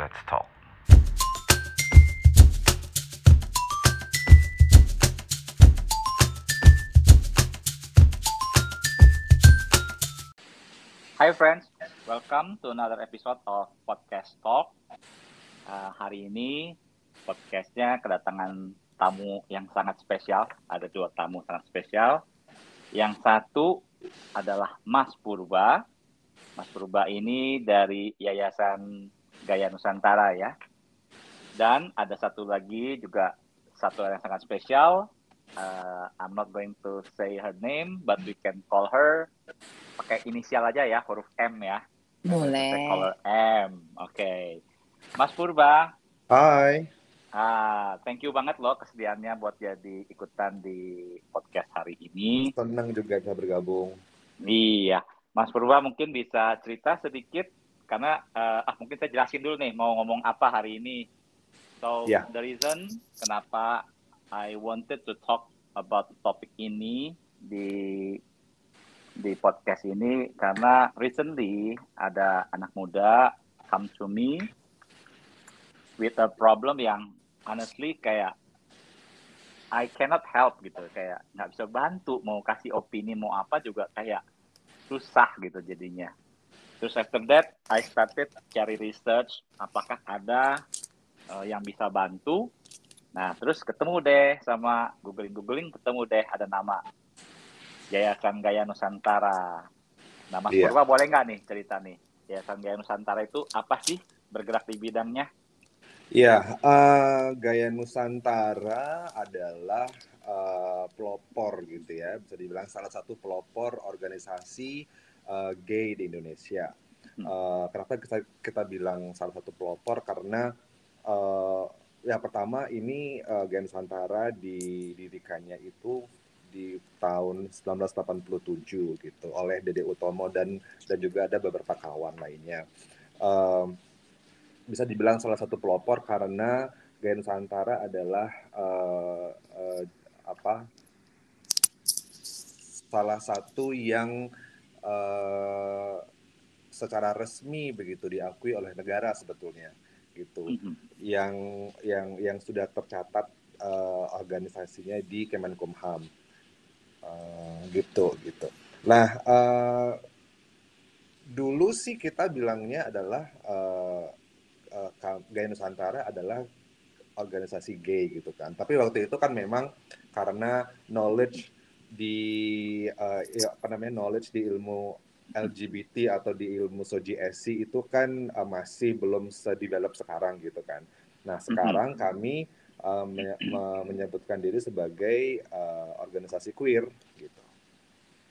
Let's talk. Hi friends, welcome to another episode of Podcast Talk. Uh, hari ini podcastnya kedatangan tamu yang sangat spesial. Ada dua tamu sangat spesial. Yang satu adalah Mas Purba. Mas Purba ini dari Yayasan Gaya Nusantara ya. Dan ada satu lagi juga satu yang sangat spesial. Uh, I'm not going to say her name, but we can call her pakai inisial aja ya, huruf M ya. Boleh. call her M. Oke. Mas Purba, Hai. ah, thank you banget loh kesediaannya buat jadi ikutan di podcast hari ini. Senang juga bisa bergabung. Iya, Mas Purba mungkin bisa cerita sedikit karena eh, ah mungkin saya jelasin dulu nih mau ngomong apa hari ini. So Ya. the reason kenapa I wanted to talk about topik ini di di podcast ini karena recently ada anak muda come to me with a problem yang honestly kayak I cannot help gitu kayak nggak bisa bantu mau kasih opini mau apa juga kayak susah gitu jadinya terus after that I started cari research apakah ada uh, yang bisa bantu. Nah terus ketemu deh sama googling googling ketemu deh ada nama. Yayasan Gaya Nusantara. Mas Iya. Purba boleh nggak nih cerita nih? Yayasan Gaya Nusantara itu apa sih? Bergerak di bidangnya? Ya, eh, Gaya Nusantara adalah eh, pelopor gitu ya, bisa dibilang salah satu pelopor organisasi eh, gay di Indonesia. Hmm. Eh, kenapa kita, kita bilang salah satu pelopor? Karena eh, ya pertama ini eh, Gaya Nusantara didirikannya itu di tahun 1987 gitu oleh Dede Utomo dan dan juga ada beberapa kawan lainnya. Em, bisa dibilang salah satu pelopor karena Gaya Nusantara adalah eh, eh, apa salah satu yang eh, secara resmi begitu diakui oleh negara sebetulnya gitu Mhm. yang yang yang sudah tercatat eh, organisasinya di Kemenkumham Eh, gitu gitu. Nah eh, dulu sih kita bilangnya adalah eh, Ka- Gaya Nusantara adalah organisasi gay gitu kan. Tapi waktu itu kan memang karena knowledge di ya, apa namanya knowledge di ilmu LGBT atau di ilmu SOGSC itu kan eh, masih belum se-develop sekarang gitu kan. Nah, sekarang kami eh, me- me- menyebutkan diri sebagai eh, organisasi queer gitu.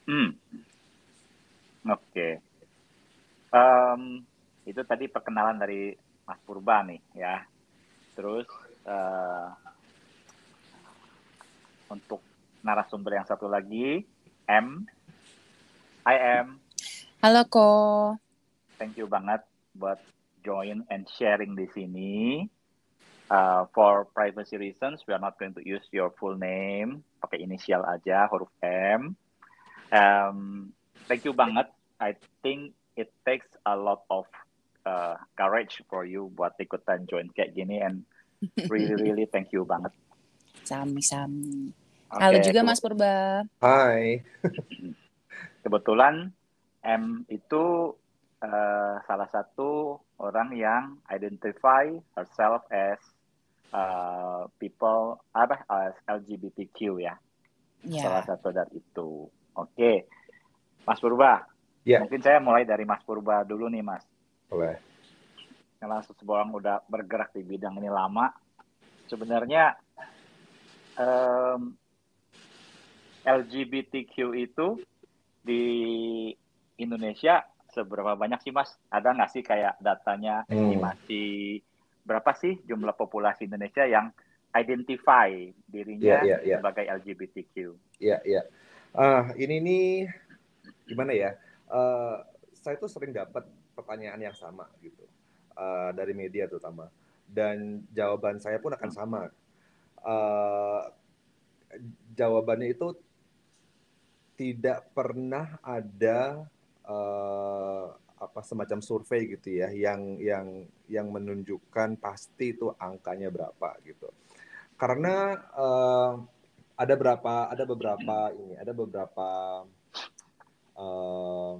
Hmm. Oke. Em, itu tadi perkenalan dari Mas Purba nih ya. Terus eh, untuk narasumber yang satu lagi, M. Hi M, Halo Ko. thank you banget buat join and sharing di sini. Uh, for privacy reasons, we are not going to use your full name, pakai inisial aja, huruf M. Um, thank you banget. I think it takes a lot of uh, courage for you buat ikutan join kayak gini and really really thank you banget. Sami-sami. Oke, Halo juga Mas Purba. Hai. Kebetulan M itu uh, salah satu orang yang identify herself as uh, people apa as LGBTQ ya. Salah Ya. satu dari itu. Oke. Mas Purba. Ya. Mungkin saya mulai dari Mas Purba dulu nih, Mas. Boleh. Karena seseorang udah bergerak di bidang ini lama. Sebenarnya em, LGBTQ itu di Indonesia seberapa banyak sih, Mas? Ada nggak sih kayak datanya Hmm. estimasi berapa sih jumlah populasi Indonesia yang identify dirinya Iya, iya, iya. sebagai LGBTQ? Iya, iya. Ah, ini nih gimana ya? Eh, saya tuh sering dapat pertanyaan yang sama gitu eh, dari media terutama, dan jawaban saya pun akan sama. Eh, jawabannya itu tidak pernah ada eh, apa semacam survei gitu ya yang yang yang menunjukkan pasti itu angkanya berapa gitu. Karena uh, ada berapa ada beberapa ini ada beberapa uh,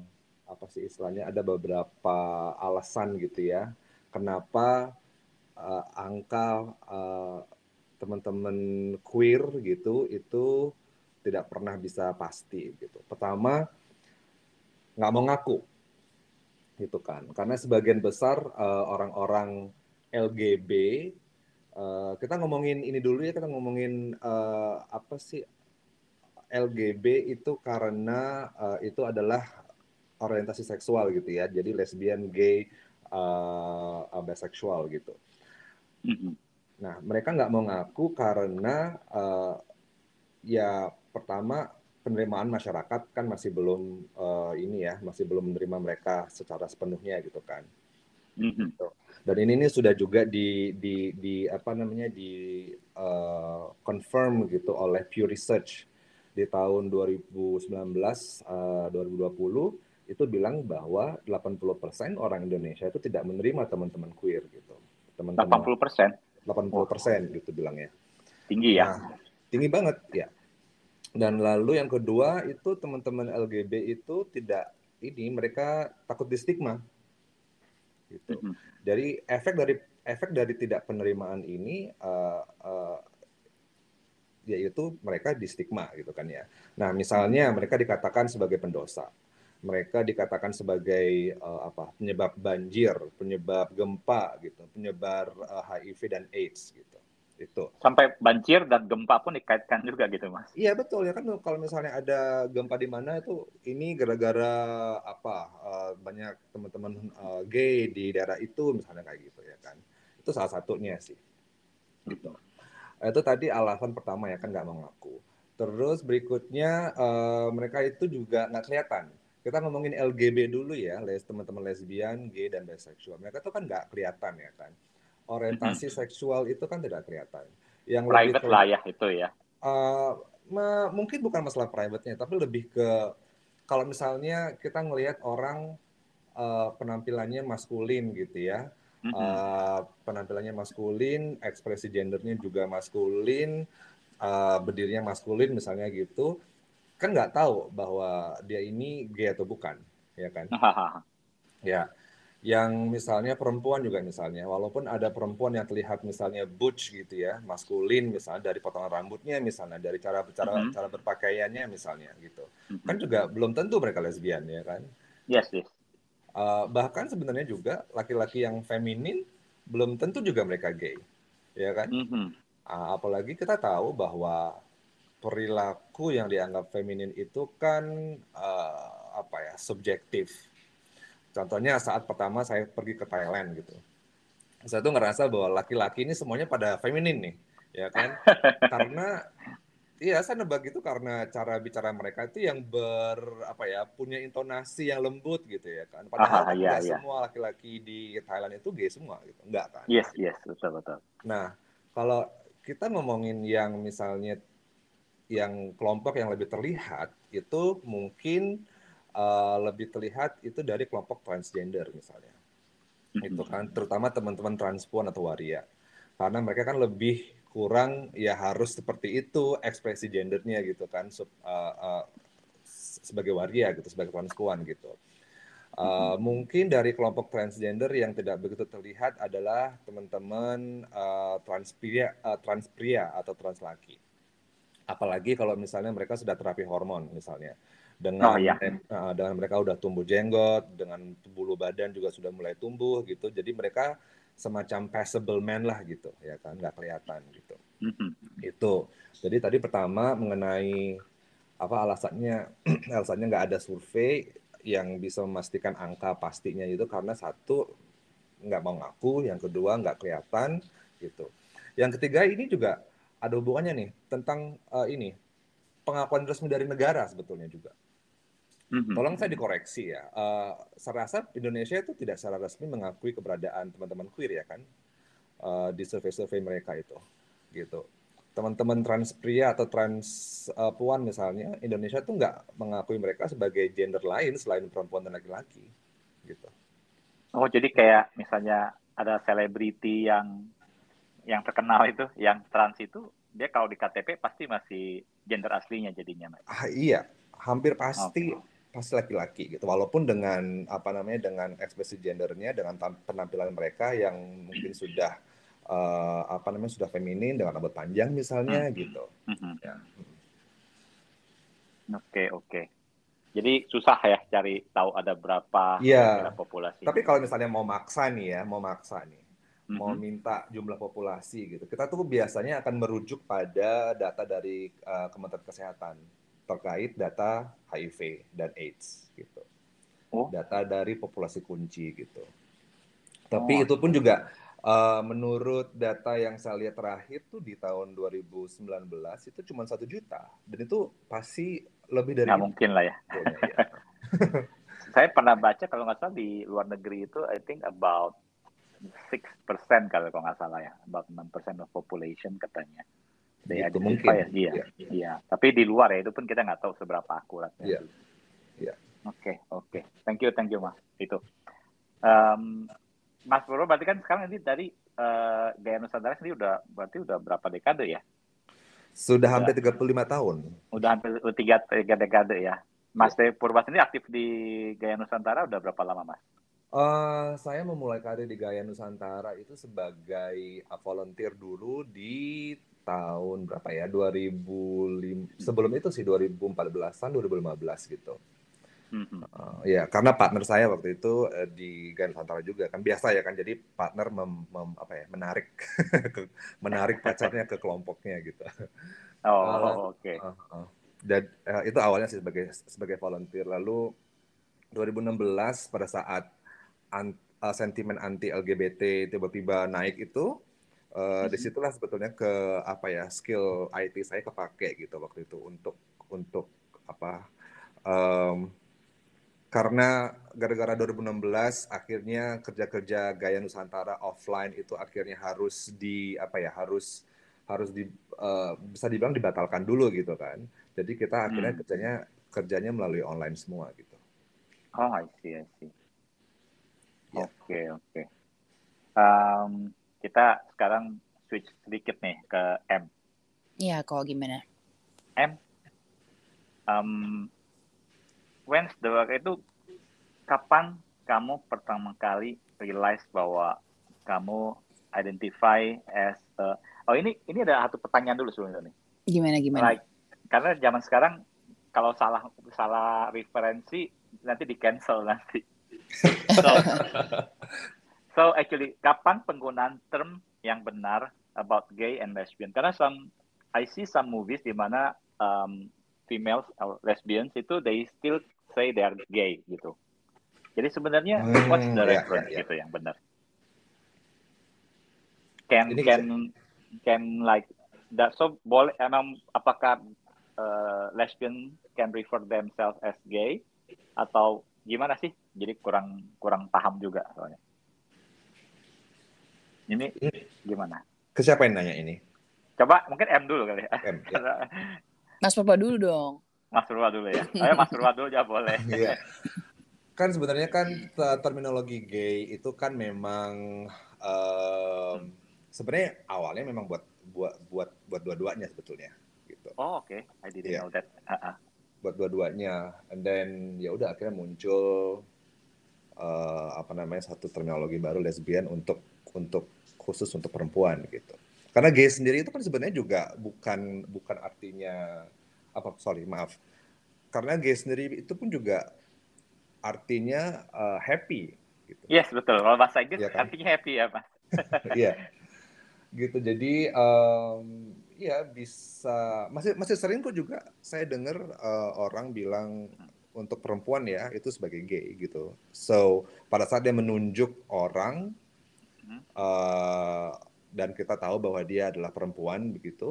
apa sih istilahnya ada beberapa alasan gitu ya kenapa uh, angka uh, teman-teman queer gitu itu tidak pernah bisa pasti gitu. Pertama nggak mau ngaku gitu kan karena sebagian besar uh, orang-orang LGB uh, kita ngomongin ini dulu ya kita ngomongin uh, apa sih LGB itu karena uh, itu adalah orientasi seksual gitu ya jadi lesbian gay uh, bisexual gitu mm-hmm. nah mereka nggak mau ngaku karena uh, ya pertama penerimaan masyarakat kan masih belum uh, ini ya masih belum menerima mereka secara sepenuhnya gitu kan. Mm-hmm. dan ini ini sudah juga di di di apa namanya di uh, confirm gitu oleh Pew Research. Di tahun 2019 uh, 2020 itu bilang bahwa 80% orang Indonesia itu tidak menerima teman-teman queer gitu. Teman-teman. 80% 80% gitu bilangnya. Tinggi ya? Nah, tinggi banget ya dan lalu yang kedua itu teman-teman LGB itu tidak ini mereka takut di stigma gitu. Mm -hmm. jadi efek dari efek dari tidak penerimaan ini uh, uh, yaitu mereka di stigma gitu kan ya. Nah misalnya mereka dikatakan sebagai pendosa. Mereka dikatakan sebagai uh, apa penyebab banjir penyebab gempa gitu penyebar uh, HIV dan AIDS gitu itu. Sampai banjir dan gempa pun dikaitkan juga gitu mas. Iya betul. Ya kan kalau misalnya ada gempa di mana itu ini gara-gara apa uh, banyak teman-teman uh, gay di daerah itu misalnya kayak gitu ya kan. Itu salah satunya sih. Gitu. Itu tadi alasan pertama ya kan nggak mengaku terus berikutnya uh, mereka itu juga nggak kelihatan. Kita ngomongin LGB dulu ya les teman-teman lesbian gay dan bisexual. Mereka tuh kan nggak kelihatan ya kan orientasi mm -hmm. seksual itu kan tidak kelihatan. Yang private lebih lah ya itu ya. Uh, mungkin bukan masalah private-nya, tapi lebih ke kalau misalnya kita ngelihat orang uh, penampilannya maskulin gitu ya, mm -hmm. uh, penampilannya maskulin, ekspresi gendernya juga maskulin, uh, berdirinya maskulin misalnya gitu, kan nggak tahu bahwa dia ini gay atau bukan, ya kan? ya yang misalnya perempuan juga misalnya walaupun ada perempuan yang terlihat misalnya butch gitu ya maskulin misalnya dari potongan rambutnya misalnya dari cara cara mm -hmm. cara berpakaiannya misalnya gitu mm -hmm. kan juga belum tentu mereka lesbian ya kan yes yes uh, bahkan sebenarnya juga laki-laki yang feminin belum tentu juga mereka gay ya kan mm -hmm. uh, apalagi kita tahu bahwa perilaku yang dianggap feminin itu kan uh, apa ya subjektif Contohnya saat pertama saya pergi ke Thailand gitu. Saya tuh ngerasa bahwa laki-laki ini semuanya pada feminin nih, ya kan? karena Iya, saya nebak itu karena cara bicara mereka itu yang ber apa ya punya intonasi yang lembut gitu ya kan. Padahal ah, iya, iya. semua laki-laki di Thailand itu gay semua gitu, enggak kan? Yes, yes, betul betul. Nah, kalau kita ngomongin yang misalnya yang kelompok yang lebih terlihat itu mungkin uh, lebih terlihat itu dari kelompok transgender misalnya. Mm-hmm. Itu kan terutama teman-teman transpuan atau waria. Karena mereka kan lebih kurang ya harus seperti itu ekspresi gendernya gitu kan uh, uh, sebagai waria gitu sebagai transpuan gitu. Uh, mungkin dari kelompok transgender yang tidak begitu terlihat adalah teman-teman uh, transpria, uh, transpria atau translaki. Apalagi kalau misalnya mereka sudah terapi hormon misalnya dengan oh, iya. uh, dengan mereka udah tumbuh jenggot, dengan bulu badan juga sudah mulai tumbuh gitu. Jadi mereka semacam passable man lah gitu, ya kan, nggak kelihatan gitu. Mm-hmm. Itu. Jadi tadi pertama mengenai apa alasannya, alasannya nggak ada survei yang bisa memastikan angka pastinya itu karena satu nggak mau ngaku, yang kedua nggak kelihatan gitu. Yang ketiga ini juga ada hubungannya nih tentang uh, ini pengakuan resmi dari negara sebetulnya juga. Mm-hmm. Tolong saya dikoreksi ya. Uh, saya rasa Indonesia itu tidak secara resmi mengakui keberadaan teman-teman queer ya kan uh, di survei-survei mereka itu, gitu. Teman-teman trans pria atau trans uh, puan misalnya, Indonesia tuh nggak mengakui mereka sebagai gender lain selain perempuan dan laki-laki, gitu. Oh, jadi kayak misalnya ada selebriti yang yang terkenal itu, yang trans itu, dia kalau di KTP pasti masih gender aslinya jadinya. Ah, iya, hampir pasti pasti laki-laki gitu. Walaupun dengan apa namanya dengan ekspresi gendernya, dengan penampilan mereka yang mungkin sudah eh, apa namanya sudah feminin dengan rambut panjang misalnya gitu. Mhm. Ya. Oke, oke. Jadi susah ya cari tahu ada berapa Iya. kira-kira populasi. Tapi kalau misalnya mau maksa nih ya, mau maksa nih, mau Mhm. minta jumlah populasi gitu, kita tuh biasanya akan merujuk pada data dari uh, Kementerian Kesehatan terkait data HIV dan AIDS gitu. Oh. Data dari populasi kunci gitu. Tapi Oh. itu pun juga uh, menurut data yang saya lihat terakhir tuh di tahun 2019 itu cuma satu juta dan itu pasti lebih dari nggak itu mungkin lah ya. sebetulnya, ya. Saya pernah baca kalau nggak salah di luar negeri itu I think about 6% kalau kalau nggak salah ya, about 6% of population katanya. They Gitu, identify mungkin. dia. Iya. Iya. Tapi di luar ya itu pun kita nggak tahu seberapa akuratnya. Iya. Iya. Oke, oke. Thank you, thank you, Mas. Itu. Em, Mas Purwo berarti kan sekarang ini dari eh, Gaya Nusantara sendiri udah berarti udah berapa dekade ya? Sudah hampir 35 tahun. Udah hampir tiga, tiga dekade ya. Mas Dev Purba sendiri aktif di Gaya Nusantara udah berapa lama, Mas? Eh, saya memulai karir di Gaya Nusantara itu sebagai uh, volunteer dulu di tahun berapa ya 2005 sebelum itu sih 2014an 2015 gitu Mhm. Eh, ya karena partner saya waktu itu eh, di Nusantara juga kan biasa ya kan jadi partner mem- mem- apa ya menarik ke- menarik pacarnya ke kelompoknya gitu Oh, Eh, oke. Uh, uh. Dan uh, itu awalnya sih sebagai sebagai volunteer. Lalu 2016 pada saat an- uh, sentimen anti LGBT tiba-tiba naik itu, uh, di situlah sebetulnya ke apa ya skill IT saya kepake gitu waktu itu untuk untuk apa? um, karena gara-gara 2016 akhirnya kerja-kerja Gaya Nusantara offline itu akhirnya harus di apa ya harus harus di eh, bisa dibilang dibatalkan dulu gitu kan. Jadi kita akhirnya Hmm. kerjanya kerjanya melalui online semua gitu. Oh, I see, I see. Ya. Oke, oke. Em, kita sekarang switch sedikit nih ke M. Iya, kok gimana? Um, when the work itu kapan kamu pertama kali realize bahwa kamu identify as a, oh ini ini ada satu pertanyaan dulu sebelumnya nih. Gimana gimana? Like, karena zaman sekarang kalau salah salah referensi nanti di cancel nanti. So, so actually kapan penggunaan term yang benar about gay and lesbian? Karena some I see some movies di mana um, females or lesbians itu they still say they are gay gitu. Jadi sebenarnya Hmm, what's the ya, reference ya, ya. gitu yang benar? Can Ini can can like that so boleh emang apakah uh, lesbian can refer themselves as gay atau gimana sih? Jadi kurang kurang paham juga soalnya. Ini gimana? Ke siapa yang nanya ini? Coba mungkin M dulu kali ya. M. Ya. Mas Purba dulu dong. Mas Purwa dulu ya. Ayo Mas Purwa dulu ya boleh. Iya. Kan sebenarnya kan te- terminologi gay itu kan memang em, sebenarnya awalnya memang buat buat buat buat dua-duanya sebetulnya gitu. Oh oke, I didn't Iya. know that. Ah, ah. buat dua-duanya and then ya udah akhirnya muncul eh, apa namanya satu terminologi baru lesbian untuk untuk khusus untuk perempuan gitu karena gay sendiri itu kan sebenarnya juga bukan bukan artinya apa sorry maaf karena gay sendiri itu pun juga artinya eh, happy gitu Yes betul. Kalau bahasa Inggris Iya kan? artinya happy ya Mas. Iya. gitu. Jadi em, ya bisa masih masih sering kok juga saya dengar eh, orang bilang untuk perempuan ya itu sebagai gay gitu. So pada saat dia menunjuk orang Eh, dan kita tahu bahwa dia adalah perempuan begitu,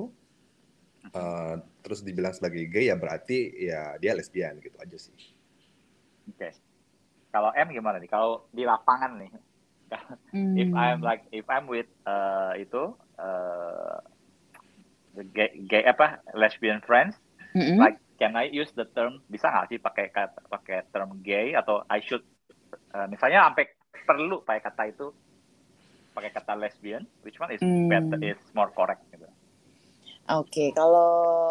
eh, terus dibilang sebagai gay ya berarti ya dia lesbian gitu aja sih. Oke. Kalau M gimana nih? Kalau di lapangan nih, if Hmm. I'm like if I'm with uh, itu uh, the gay, gay apa lesbian friends, Mm-mm. like can I use the term bisa nggak sih pakai kata pakai term gay atau I should Eh, misalnya sampai perlu pakai kata itu pakai kata lesbian, which one is Hmm. better, is more correct gitu. Oke, kalau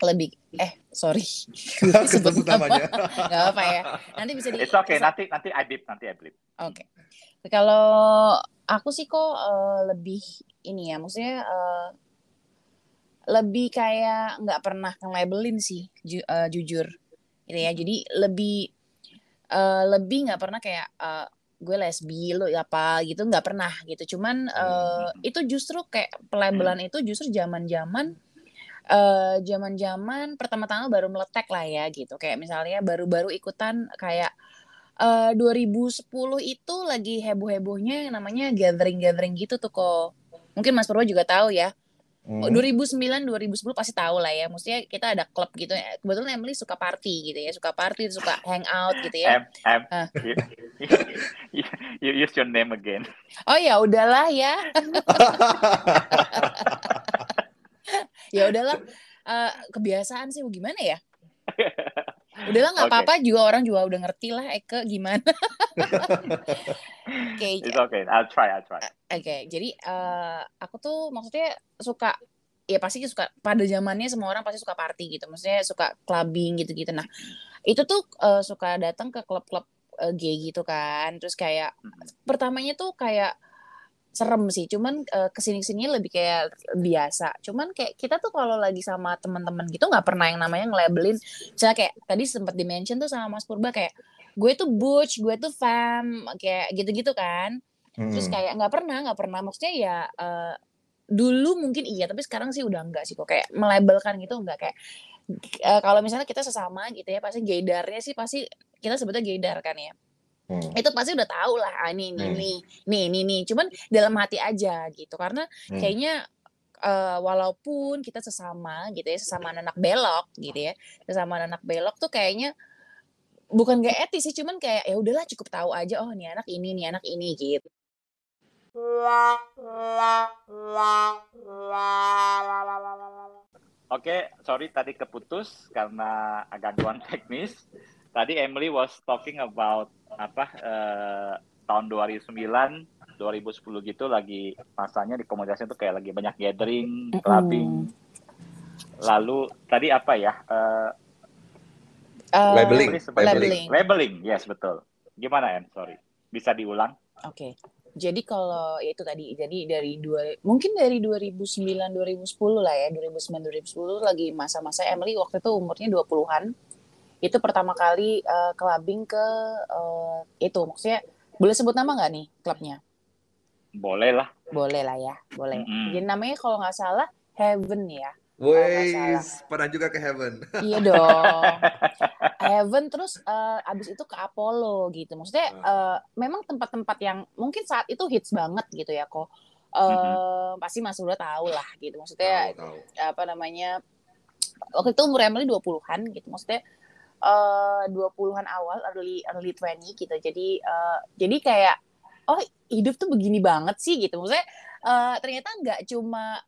lebih eh sorry Kesebut namanya. nggak apa ya nanti bisa di It's okay, nanti nanti I beep, nanti I beep. Oke. Kalau aku sih kok eh, lebih ini ya, maksudnya eh, lebih kayak nggak pernah nge-labelin sih, ju- eh, jujur, gitu ya. Jadi lebih eh, lebih nggak pernah kayak eh, gue lesbi lo apa gitu nggak pernah gitu. Cuman eh, itu justru kayak pelabelan itu justru zaman-zaman eh zaman-zaman pertama-tama baru meletek lah ya gitu. Kayak misalnya baru-baru ikutan kayak eh 2010 itu lagi heboh-hebohnya yang namanya gathering-gathering gitu tuh kok. Mungkin Mas Purwo juga tahu ya. Hmm. 2009 2010 pasti tahu lah ya. Maksudnya kita ada klub gitu. Kebetulan Emily suka party gitu ya, suka party, suka hangout gitu ya. M, M, Ah. you, you, you use your name again. Oh ya udahlah ya. ya udahlah Eh, kebiasaan sih gimana ya? Udahlah nggak apa-apa juga orang juga udah ngerti lah Eke gimana. Oke, It's okay, I'll try, I'll try. Oke, jadi eh, aku tuh maksudnya suka ya pasti suka pada zamannya semua orang pasti suka party gitu. Maksudnya suka clubbing gitu-gitu. Nah, itu tuh eh, suka datang ke klub-klub eh, gay gitu kan. Terus kayak pertamanya tuh kayak serem sih. Cuman eh, ke sini-kesini lebih kayak biasa. Cuman kayak kita tuh kalau lagi sama teman-teman gitu nggak pernah yang namanya nge-labelin. Misalnya kayak tadi sempat di-mention tuh sama Mas Purba kayak gue tuh butch, gue tuh femme, kayak gitu-gitu kan terus Hmm. kayak nggak pernah nggak pernah maksudnya ya eh, dulu mungkin iya tapi sekarang sih udah enggak sih kok kayak melabelkan gitu enggak kayak eh, kalau misalnya kita sesama gitu ya pasti gaydarnya sih pasti kita sebutnya gaydar kan ya Hmm. itu pasti udah tahu lah ah, ini ini Hmm. nih nih nih nih cuman dalam hati aja gitu karena Hmm. kayaknya eh, walaupun kita sesama gitu ya sesama anak belok gitu ya sesama anak belok tuh kayaknya bukan gak etis sih cuman kayak ya udahlah cukup tahu aja oh nih anak ini nih anak ini gitu Oke, sorry tadi keputus karena agak gangguan teknis. Tadi Emily was talking about apa eh, tahun 2009, 2010 gitu lagi masanya di komunitas itu kayak lagi banyak gathering, clubbing. Lalu tadi apa ya? Eh, Eh, Labeling. Labeling. Labeling, yes betul. Gimana Em? Sorry, bisa diulang? Oke. Jadi kalau ya itu tadi, jadi dari dua mungkin dari 2009 2010 lah ya, 2009 2010 lagi masa-masa Emily waktu itu umurnya 20-an. Itu pertama kali eh, clubbing ke eh, itu maksudnya boleh sebut nama nggak nih klubnya? Boleh lah. Boleh lah ya, boleh. Mm-mm. Jadi namanya kalau nggak salah Heaven ya. Wes, pernah juga ke Heaven. Iya dong. Heaven terus eh, abis itu ke Apollo gitu. Maksudnya eh, memang tempat-tempat yang mungkin saat itu hits banget gitu ya kok. Eh, Pasti Mas udah tahu lah gitu. Maksudnya Tahu, tahu. apa namanya waktu itu umur Emily 20-an gitu. Maksudnya eh 20-an awal early early 20 gitu. Jadi eh, jadi kayak oh hidup tuh begini banget sih gitu. Maksudnya eh, ternyata nggak cuma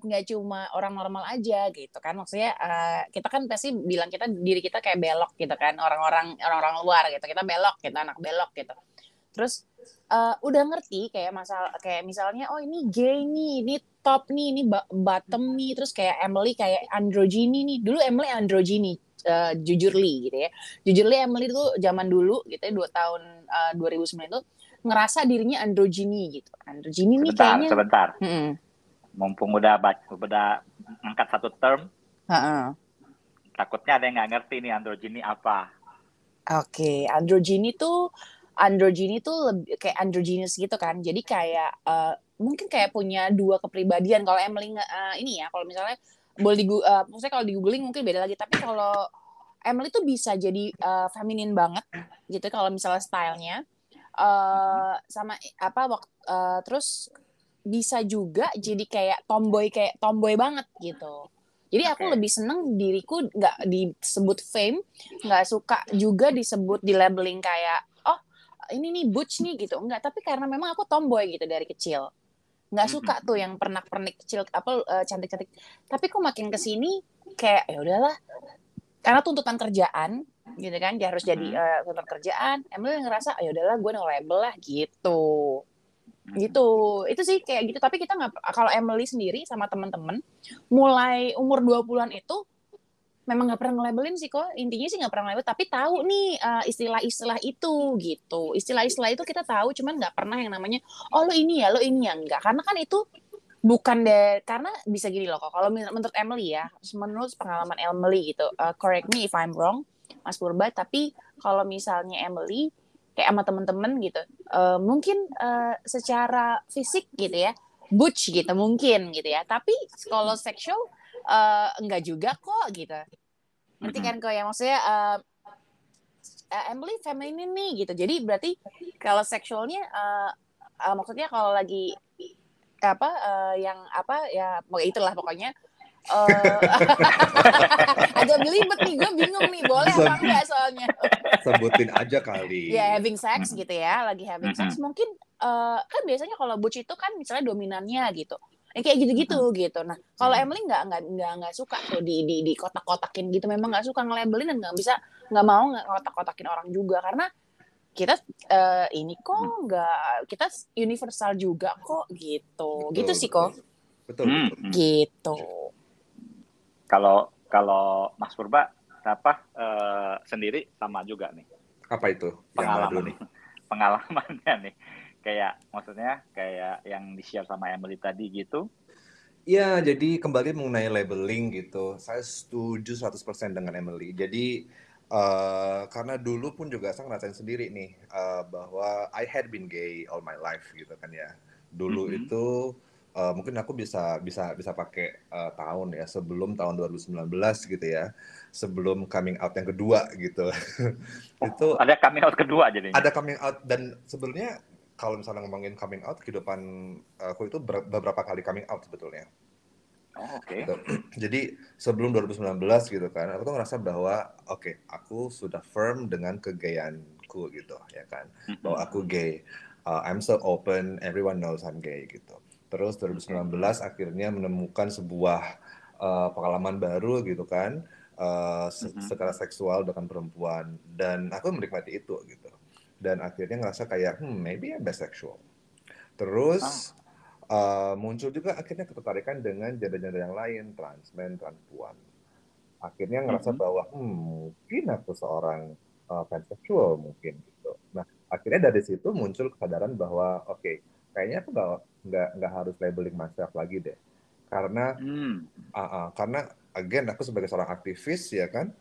nggak cuma orang normal aja gitu kan. Maksudnya eh, kita kan pasti bilang kita diri kita kayak belok gitu kan. Orang-orang orang-orang luar gitu. Kita belok, kita anak belok gitu. Terus eh, udah ngerti kayak masalah kayak misalnya oh ini gay nih, ini top nih, ini bottom nih, terus kayak Emily kayak androgyny nih. Dulu Emily androgyny, eh, jujurly gitu ya. Jujurly Emily tuh zaman dulu gitu ya, dua tahun eh, 2009 itu ngerasa dirinya androgyny gitu. Androgyny nih Sebentar, kayaknya. sebentar. Mm-mm. Mumpung udah udah angkat satu term, Ha-ha. takutnya ada yang nggak ngerti nih androgyny apa. Oke, androgyny tuh androgyny tuh lebih kayak androgynous gitu kan. Jadi kayak eh, mungkin kayak punya dua kepribadian. Kalau Emily eh, ini ya, kalau misalnya boleh di eh, maksudnya kalau di googling mungkin beda lagi. Tapi kalau Emily tuh bisa jadi eh, feminin banget gitu kalau misalnya stylenya. eh sama apa waktu terus bisa juga jadi kayak tomboy kayak tomboy banget gitu. Jadi aku Oke. lebih seneng diriku nggak disebut fame, nggak suka juga disebut di labeling kayak oh ini nih butch nih gitu enggak tapi karena memang aku tomboy gitu dari kecil nggak suka tuh yang pernak-pernik kecil apa eh, cantik-cantik. Tapi kok makin ke sini kayak ya udahlah. Karena tuntutan kerjaan gitu kan dia harus jadi uh, kerjaan. Emily ngerasa ya udahlah gue no label lah gitu. Gitu. Itu sih kayak gitu. Tapi kita nggak kalau Emily sendiri sama teman-teman mulai umur 20-an itu memang nggak pernah ngelabelin sih kok intinya sih nggak pernah ngelabel tapi tahu nih uh, istilah-istilah itu gitu. Istilah-istilah itu kita tahu cuman nggak pernah yang namanya oh lo ini ya lo ini ya. Enggak karena kan itu bukan deh karena bisa gini loh kok kalau men- menurut Emily ya menurut pengalaman Emily gitu uh, correct me if I'm wrong Mas Purba tapi kalau misalnya Emily kayak sama temen-temen gitu uh, mungkin uh, secara fisik gitu ya butch gitu mungkin gitu ya tapi kalau seksual uh, enggak juga kok gitu nanti Mhm. kan kok ya? Maksudnya uh, uh, Emily feminin nih gitu. Jadi berarti kalau seksualnya uh, uh, maksudnya kalau lagi apa uh, yang apa ya pokoknya itulah pokoknya. Uh, agak belibet nih gue bingung nih boleh apa enggak soalnya. Sebutin aja kali. ya having sex gitu ya lagi having sex. Mungkin uh, kan biasanya kalau butch itu kan misalnya dominannya gitu kayak gitu-gitu gitu. Nah kalau Hmm. Emily nggak nggak nggak nggak suka tuh di di di kotak-kotakin gitu. Memang nggak suka ngelabelin dan nggak bisa nggak mau nggak kotak-kotakin orang juga. Karena kita eh, ini kok nggak kita universal juga kok gitu. Betul, gitu sih kok. Betul, betul. hmm. gitu. Kalau kalau Mas Purba apa eh, sendiri sama juga nih? Apa itu? Yang pengalaman nih? pengalamannya nih kayak maksudnya kayak yang di share sama Emily tadi gitu. Ya, jadi kembali mengenai labeling gitu, saya setuju 100% dengan Emily. Jadi eh, karena dulu pun juga saya ngerasain sendiri nih eh, bahwa I had been gay all my life gitu kan ya. Dulu Mhm. itu eh, mungkin aku bisa bisa bisa pakai eh, tahun ya sebelum tahun 2019 gitu ya. Sebelum coming out yang kedua gitu. itu Ada coming out kedua jadi. ada coming out dan sebenarnya kalau misalnya ngomongin coming out kehidupan aku itu ber- beberapa kali coming out sebetulnya. Oh, Oke. Gitu. Jadi sebelum 2019 gitu kan, aku tuh ngerasa bahwa oke, aku sudah firm dengan kegayanku gitu, ya kan. Mhm. Bahwa aku gay. Uh, I'm so open, everyone knows I'm gay gitu. Terus 2019 akhirnya menemukan sebuah uh, pengalaman baru gitu kan, uh, se- secara seksual dengan perempuan dan aku menikmati itu gitu. Dan akhirnya ngerasa kayak, hmm, maybe I'm bisexual. Terus uh, muncul juga akhirnya ketertarikan dengan gender-gender yang lain, trans men, transpuan. Akhirnya ngerasa Mhm. bahwa hmm, mungkin aku seorang uh, pansexual mungkin gitu. Nah, akhirnya dari situ muncul kesadaran bahwa oke, kayaknya aku nggak nggak nggak harus labeling myself lagi deh. Karena Hmm. ah, ah, karena again aku sebagai seorang aktivis ya kan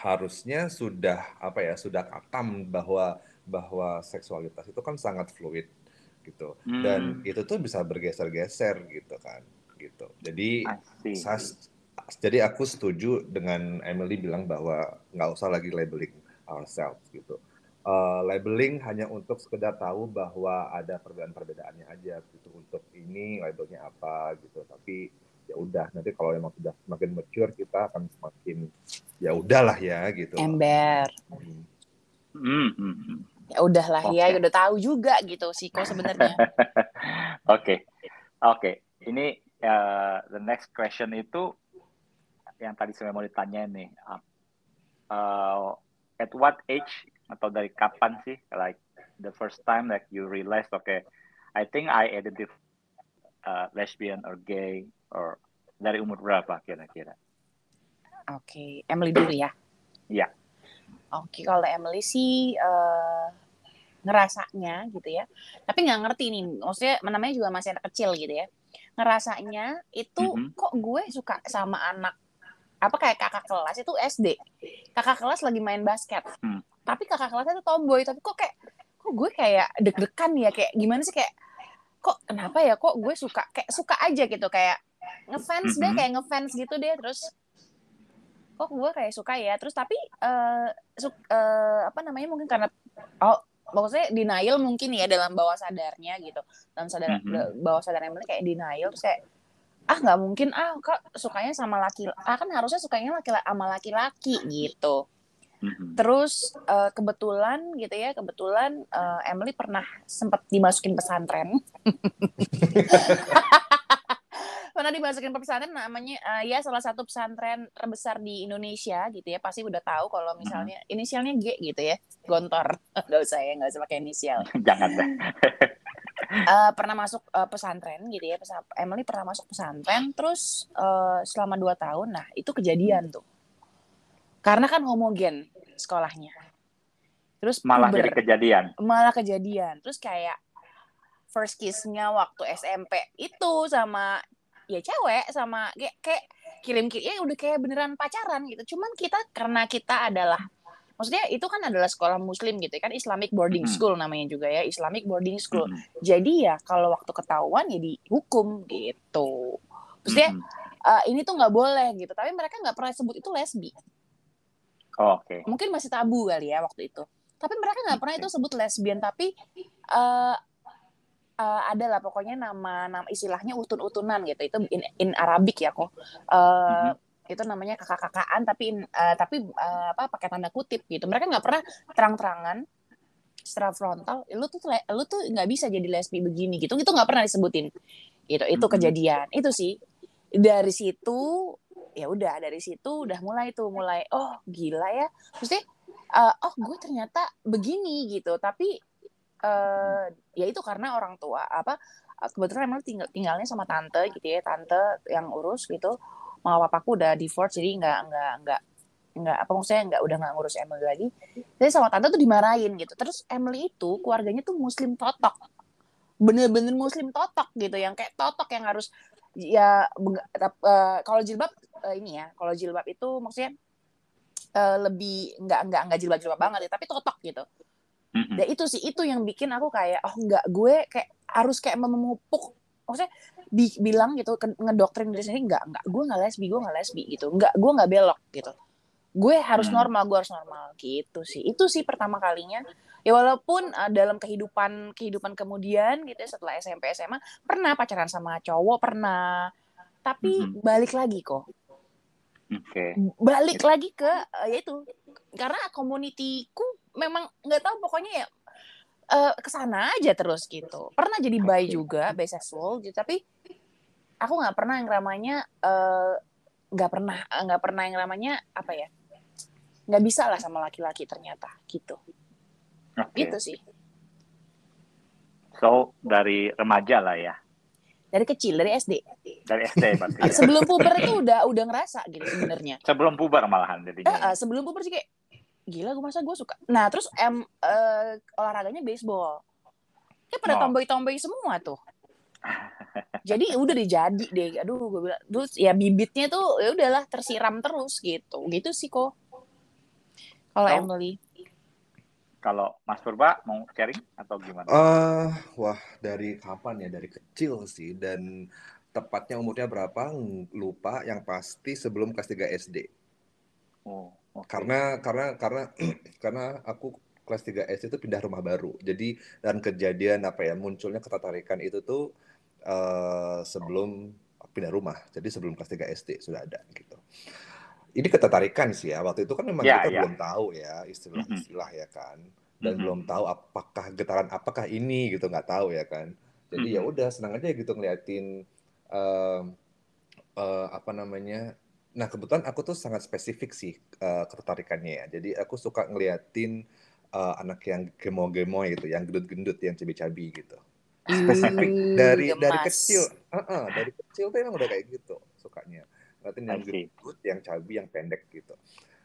harusnya sudah apa ya sudah katam bahwa bahwa seksualitas itu kan sangat fluid gitu. Dan Hmm. itu tuh bisa bergeser-geser gitu kan gitu. Jadi saya- jadi aku setuju dengan Emily bilang bahwa nggak usah lagi labeling ourselves gitu. Eh, labeling hanya untuk sekedar tahu bahwa ada perbedaan-perbedaannya aja gitu. Untuk ini labelnya apa gitu. Tapi ya udah nanti kalau emang sudah semakin mature kita akan semakin ya udahlah ya gitu. Ember. Hmm. Hmm, hmm, hmm. Ya udahlah ya Oke. udah tahu juga gitu sih kok sebenarnya Oke, oke. Ini eh, the next question itu yang tadi saya mau ditanya nih. Uh, uh, at what age atau dari kapan sih, like the first time like you realize, okay, I think I identify uh, lesbian or gay or dari umur berapa kira-kira? Oke, Emily dulu ya. Iya. Oke, kalau Emily sih eh, ngerasanya gitu ya. Tapi nggak ngerti nih, maksudnya namanya juga masih anak kecil gitu ya. Ngerasanya itu Mhm. kok gue suka sama anak apa kayak kakak kelas itu SD. Kakak kelas lagi main basket. Hmm. Tapi kakak kelasnya tuh tomboy, tapi kok kayak kok gue kayak deg-degan ya kayak gimana sih kayak kok kenapa ya kok gue suka kayak suka aja gitu kayak ngefans deh Mhm. kayak ngefans gitu deh terus kok gue kayak suka ya terus tapi eh su- eh, apa namanya mungkin karena oh maksudnya denial mungkin ya dalam bawah sadarnya gitu dalam sadar Mhm. bawah sadar Emily kayak denial terus kayak ah nggak mungkin ah kak sukanya sama laki ah kan harusnya sukanya laki sama laki-laki gitu Mhm. terus eh, kebetulan gitu ya kebetulan eh, Emily pernah sempat dimasukin pesantren pernah dimasukin pesantren namanya uh, ya salah satu pesantren terbesar di Indonesia gitu ya. Pasti udah tahu kalau misalnya hmm. inisialnya G gitu ya Gontor. Nggak usah ya nggak usah pakai inisial. Jangan deh. Uh, pernah masuk uh, pesantren gitu ya Emily pernah masuk pesantren terus uh, selama dua tahun nah itu kejadian tuh. Karena kan homogen sekolahnya. Terus malah puber, jadi kejadian. Malah kejadian. Terus kayak first kissnya waktu SMP itu sama ya cewek sama kayak, kayak kirim kirim ya udah kayak beneran pacaran gitu. Cuman kita karena kita adalah maksudnya itu kan adalah sekolah muslim gitu ya, kan Islamic boarding school namanya juga ya Islamic boarding school. Jadi ya kalau waktu ketahuan ya dihukum gitu. Maksudnya uh, ini tuh nggak boleh gitu. Tapi mereka nggak pernah sebut itu lesbi. Oh, oke. Okay. mungkin masih tabu kali ya waktu itu. Tapi mereka nggak pernah itu sebut lesbian tapi uh, uh, ada lah pokoknya nama nama istilahnya utun-utunan gitu. Itu in, in Arabik ya kok. Uh, mm-hmm. itu namanya kakak-kakaan tapi in, uh, tapi uh, apa pakai tanda kutip gitu. Mereka nggak pernah terang-terangan secara frontal lu tuh lu tuh nggak bisa jadi lesbi begini gitu. Itu nggak pernah disebutin. Gitu itu mm-hmm. kejadian. Itu sih. Dari situ ya udah dari situ udah mulai tuh mulai oh gila ya. Maksudnya uh, oh gue ternyata begini gitu. Tapi uh, ya itu karena orang tua apa kebetulan emang tinggal tinggalnya sama tante gitu ya tante yang urus gitu. Mama papaku udah divorce jadi nggak nggak nggak nggak apa maksudnya nggak udah nggak ngurus Emily lagi. Jadi sama tante tuh dimarahin gitu. Terus Emily itu keluarganya tuh muslim totok. Bener-bener muslim totok gitu yang kayak totok yang harus ya uh, kalau jilbab uh, ini ya kalau jilbab itu maksudnya uh, lebih nggak nggak nggak jilbab jilbab banget ya tapi totok gitu Mm-hmm. Dan itu sih itu yang bikin aku kayak oh nggak gue kayak harus kayak memupuk maksudnya bi bilang gitu ngedoktrin dari sini nggak nggak gue nggak lesbi gue nggak lesbi gitu nggak gue nggak belok gitu gue harus hmm. normal gue harus normal gitu sih itu sih pertama kalinya ya walaupun uh, dalam kehidupan kehidupan kemudian gitu ya, setelah SMP SMA pernah pacaran sama cowok pernah tapi hmm. balik lagi kok okay. balik lagi ke uh, yaitu karena komunitiku memang nggak tahu pokoknya ya uh, ke sana aja terus gitu. Pernah jadi bayi juga bisexual gitu tapi aku nggak pernah yang namanya eh, nggak uh, pernah nggak pernah yang namanya apa ya nggak bisa lah sama laki-laki ternyata gitu. Okay. gitu sih. So dari remaja lah ya? Dari kecil dari SD dari SD berarti ya. sebelum puber itu udah udah ngerasa gitu sebenarnya. Sebelum puber malahan jadi uh, uh, sebelum puber sih kayak gila gue masa gue suka nah terus em uh, olahraganya baseball kayak pada oh. tomboy tomboy semua tuh jadi udah dijadi deh aduh gue bilang terus ya bibitnya tuh ya udahlah tersiram terus gitu gitu sih kok kalau. Emily kalau Mas Purba mau sharing atau gimana? Uh, wah dari kapan ya? Dari kecil sih dan tepatnya umurnya berapa lupa. Yang pasti sebelum kelas 3 SD. Oh, okay. Karena karena karena karena aku kelas 3 SD itu pindah rumah baru. Jadi dan kejadian apa ya munculnya ketertarikan itu tuh uh, sebelum pindah rumah. Jadi sebelum kelas 3 SD sudah ada gitu ini ketertarikan sih ya waktu itu kan memang yeah, kita yeah. belum tahu ya istilah-istilah mm -hmm. ya kan dan mm -hmm. belum tahu apakah getaran apakah ini gitu nggak tahu ya kan jadi mm -hmm. ya udah senang aja gitu ngeliatin uh, uh, apa namanya nah kebetulan aku tuh sangat spesifik sih uh, ketertarikannya ya jadi aku suka ngeliatin uh, anak yang gemo-gemo gitu yang gendut-gendut yang cabi-cabi gitu spesifik dari Gemas. dari kecil uh -uh, dari kecil tuh emang udah kayak gitu sukanya ngeliatin yang gendut, yang cabi, yang pendek gitu.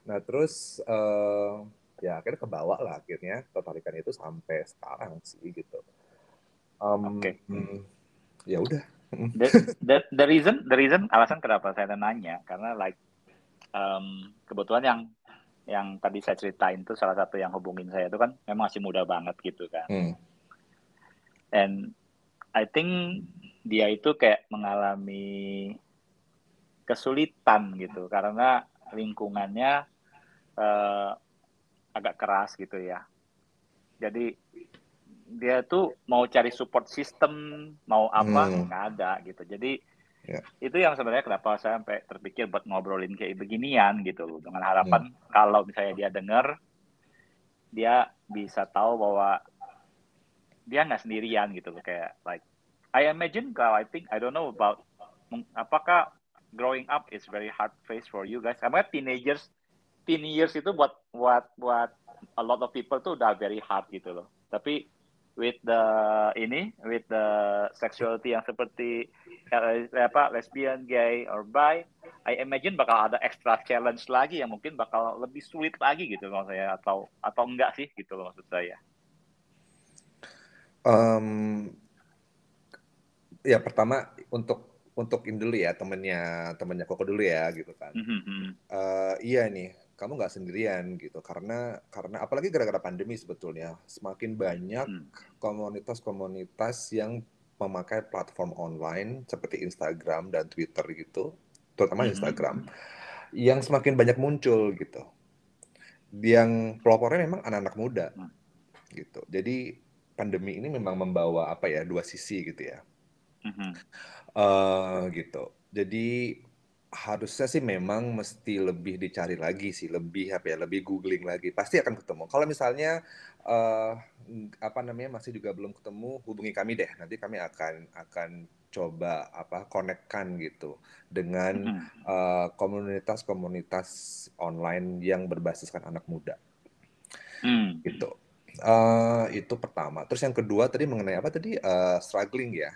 Nah terus uh, ya akhirnya kebawa lah akhirnya tertarikan itu sampai sekarang sih gitu. Um, Oke. Okay. Hmm, ya udah. The, the, the reason the reason alasan kenapa saya nanya karena like um, kebetulan yang yang tadi saya ceritain itu salah satu yang hubungin saya itu kan memang masih muda banget gitu kan. Hmm. And I think dia itu kayak mengalami kesulitan gitu karena lingkungannya uh, agak keras gitu ya. Jadi dia tuh mau cari support system mau apa hmm. nggak ada gitu. Jadi yeah. itu yang sebenarnya kenapa saya sampai terpikir buat ngobrolin kayak beginian gitu loh dengan harapan hmm. kalau misalnya dia dengar dia bisa tahu bahwa dia nggak sendirian gitu loh kayak like I imagine kalau I think I don't know about apakah growing up is very hard phase for you guys? Karena teenagers, teen years itu buat buat buat a lot of people tuh udah very hard gitu loh. Tapi with the ini, with the sexuality yang seperti uh, apa lesbian, gay, or bi, I imagine bakal ada extra challenge lagi yang mungkin bakal lebih sulit lagi gitu loh saya atau atau enggak sih gitu loh maksud saya. Um, ya pertama untuk untuk ini dulu ya temennya temennya koko dulu ya gitu kan. Mm -hmm. uh, iya nih kamu nggak sendirian gitu karena karena apalagi gara-gara pandemi sebetulnya semakin banyak hmm. komunitas-komunitas yang memakai platform online seperti Instagram dan Twitter gitu terutama hmm. Instagram yang semakin banyak muncul gitu yang pelopornya memang anak-anak muda hmm. gitu jadi pandemi ini memang membawa apa ya dua sisi gitu ya hmm. uh, gitu jadi harusnya sih memang mesti lebih dicari lagi sih, lebih apa ya, lebih googling lagi. Pasti akan ketemu. Kalau misalnya uh, apa namanya masih juga belum ketemu, hubungi kami deh. Nanti kami akan akan coba apa konekkan gitu dengan komunitas-komunitas uh, online yang berbasiskan anak muda. Mm. Gitu. Uh, itu pertama. Terus yang kedua tadi mengenai apa tadi uh, struggling ya.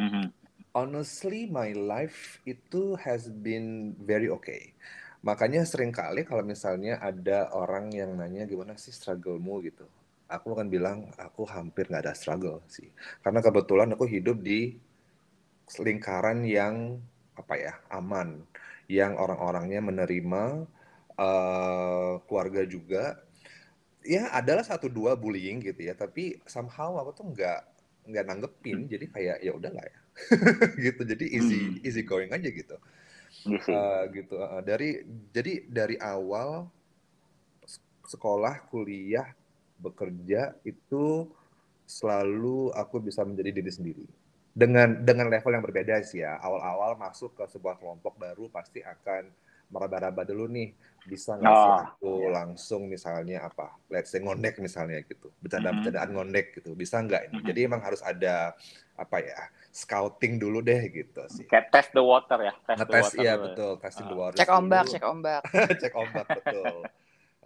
Mm -hmm honestly my life itu has been very okay. Makanya sering kali kalau misalnya ada orang yang nanya gimana sih strugglemu gitu. Aku akan bilang aku hampir nggak ada struggle sih. Karena kebetulan aku hidup di lingkaran yang apa ya aman, yang orang-orangnya menerima uh, keluarga juga. Ya adalah satu dua bullying gitu ya, tapi somehow aku tuh nggak nggak nanggepin, jadi kayak ya udahlah ya gitu. Jadi easy hmm. easy going aja gitu. Uh, gitu. Uh, dari jadi dari awal sekolah kuliah bekerja itu selalu aku bisa menjadi diri sendiri. Dengan dengan level yang berbeda sih ya. Awal-awal masuk ke sebuah kelompok baru pasti akan meraba-raba dulu nih. Bisa nggak sih oh, aku yeah. langsung misalnya apa let's say ngondek misalnya gitu. Bercanda-bercandaan mm -hmm. ngondek gitu. Bisa nggak ini? Mm -hmm. jadi emang harus ada apa ya scouting dulu deh gitu sih. Kayak test the water ya. Test Ngetes iya betul, testing uh. the water. Cek ombak, cek ombak. cek ombak betul.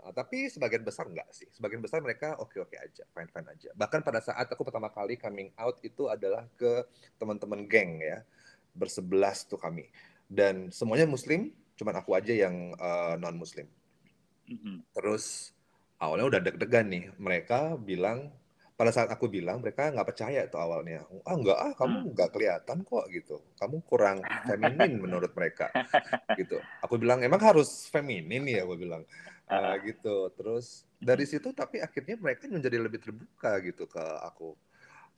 Uh, tapi sebagian besar enggak sih. Sebagian besar mereka oke-oke aja, fine-fine aja. Bahkan pada saat aku pertama kali coming out itu adalah ke teman-teman geng ya. Bersebelas tuh kami. Dan semuanya muslim, cuman aku aja yang uh, non-muslim. Mm -hmm. Terus awalnya udah deg-degan nih. Mereka bilang pada saat aku bilang mereka nggak percaya tuh awalnya. Ah nggak ah kamu hmm. nggak kelihatan kok gitu. Kamu kurang feminin menurut mereka gitu. Aku bilang emang harus feminin ya aku bilang. Uh, gitu. Terus dari situ tapi akhirnya mereka menjadi lebih terbuka gitu ke aku.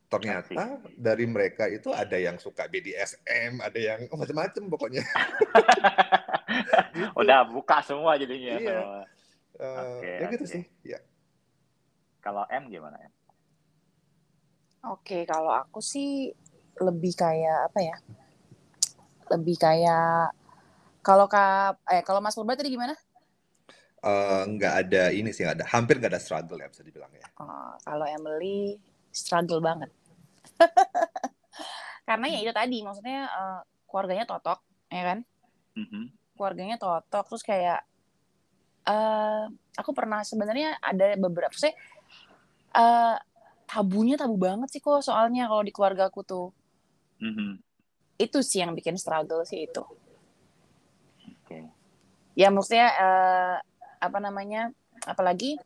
Ternyata dari mereka itu ada yang suka BDSM ada yang oh, macam-macam pokoknya. Gitu. udah buka semua jadinya iya. Uh, okay, ya gitu okay. sih ya. Kalau M gimana ya Oke, kalau aku sih lebih kayak apa ya? Lebih kayak kalau kak eh kalau Mas Purba tadi gimana? Uh, nggak ada ini sih nggak ada hampir nggak ada struggle ya bisa dibilang ya. Oh, kalau Emily struggle banget. Karena ya itu tadi maksudnya uh, keluarganya totok, ya kan? Mm-hmm. Keluarganya totok terus kayak uh, aku pernah sebenarnya ada beberapa saya uh, tabunya tabu banget sih kok soalnya kalau di keluarga aku tuh. Mm-hmm. Itu sih yang bikin struggle sih itu. Okay. Ya maksudnya uh, apa namanya? Apalagi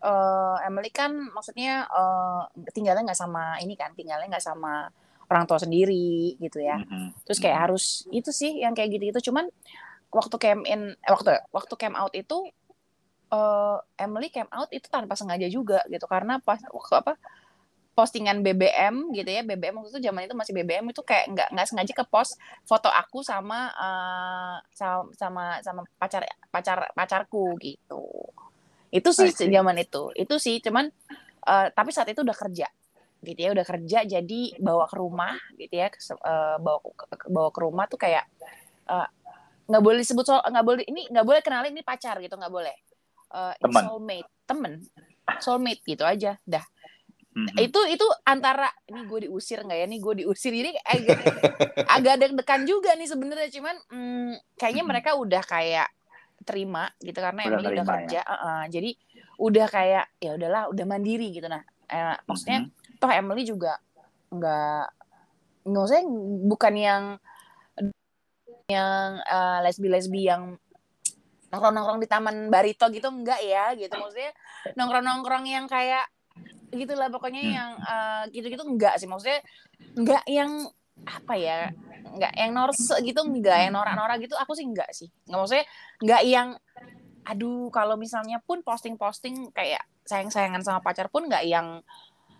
uh, Emily kan maksudnya uh, tinggalnya nggak sama ini kan, tinggalnya nggak sama orang tua sendiri gitu ya. Mm-hmm. Terus kayak mm-hmm. harus itu sih yang kayak gitu-gitu. Cuman waktu came in eh, waktu waktu came out itu uh, Emily came out itu tanpa sengaja juga gitu. Karena pas apa postingan BBM gitu ya. BBM waktu itu zaman itu masih BBM itu kayak nggak nggak sengaja ke post foto aku sama uh, sama sama sama pacar pacar pacarku gitu. Itu sih zaman itu. Itu sih cuman uh, tapi saat itu udah kerja gitu ya. Udah kerja jadi bawa ke rumah gitu ya. Uh, bawa bawa ke rumah tuh kayak nggak uh, boleh disebut soal nggak boleh ini nggak boleh kenalin ini pacar gitu nggak boleh uh, teman. soulmate temen soulmate gitu aja dah Mhm. itu itu antara ini gue diusir nggak ya nih gue diusir ini agak agak deg-degan juga nih sebenarnya cuman hmm, kayaknya Mhm. mereka udah kayak terima gitu karena Udah Emily udah terima, ya. kerja uh-uh. jadi udah kayak ya udahlah udah mandiri gitu nah Eh, maksudnya Mhm. toh Emily juga nggak nggak usah bukan yang yang eh, lesbi-lesbi yang nongkrong-nongkrong di taman barito gitu enggak ya gitu maksudnya nongkrong-nongkrong yang kayak gitulah pokoknya Hmm. yang eh, gitu-gitu enggak sih maksudnya enggak yang apa ya enggak yang norse gitu enggak yang norak-norak gitu aku sih enggak sih nggak maksudnya enggak yang aduh kalau misalnya pun posting-posting kayak sayang-sayangan sama pacar pun enggak yang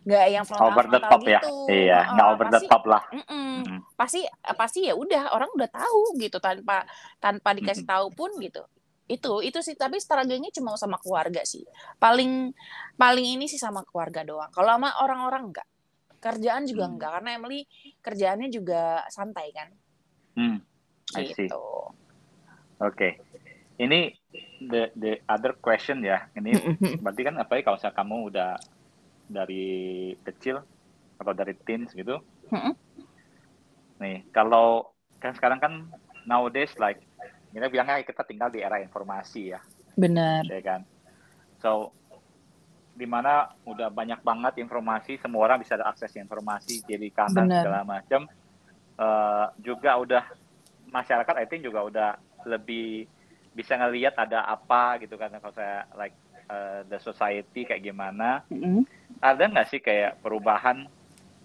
enggak yang frontal over the top ya. gitu Iya, Heeh, nggak over the pasti- top lah. Mm-mm. Mhm. pasti pasti ya udah orang udah tahu gitu tanpa tanpa dikasih tahu pun gitu itu itu sih tapi struggle-nya cuma sama keluarga sih paling paling ini sih sama keluarga doang kalau sama orang-orang enggak kerjaan juga Hmm. enggak karena Emily kerjaannya juga santai kan Hmm, gitu Oke. Ini the the other question ya. Ini berarti kan apa ya kalau saya kamu udah dari kecil atau dari teens gitu. Mm-mm. Nih, kalau kan sekarang kan nowadays like kita bilangnya kita tinggal di era informasi ya, bener ya kan. So di mana udah banyak banget informasi, semua orang bisa ada akses informasi, jadi Bener. segala macam. Eh, juga udah masyarakat I think juga udah lebih bisa ngelihat ada apa gitu kan kalau saya like eh, the society kayak gimana Mm-mm. ada nggak sih kayak perubahan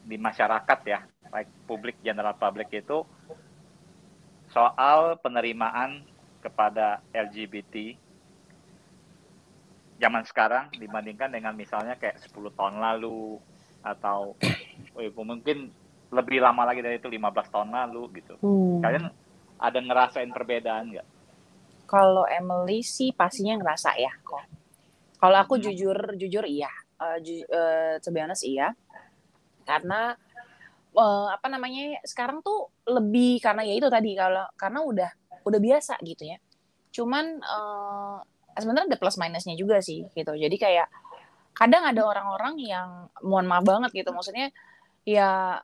di masyarakat ya, like publik general public itu soal penerimaan kepada LGBT zaman sekarang dibandingkan dengan misalnya kayak 10 tahun lalu atau oh, mungkin lebih lama lagi dari itu 15 tahun lalu gitu. Hmm. Kalian ada ngerasain perbedaan nggak? Kalau Emily sih pastinya ngerasa ya kok. Kalau aku Hmm. jujur jujur iya, Eh, ju- eh, to be honest iya. Karena eh, apa namanya sekarang tuh lebih karena ya itu tadi kalau karena udah udah biasa gitu ya. Cuman eh, sebenarnya ada plus minusnya juga sih gitu. Jadi kayak kadang ada orang-orang yang mohon maaf banget gitu maksudnya ya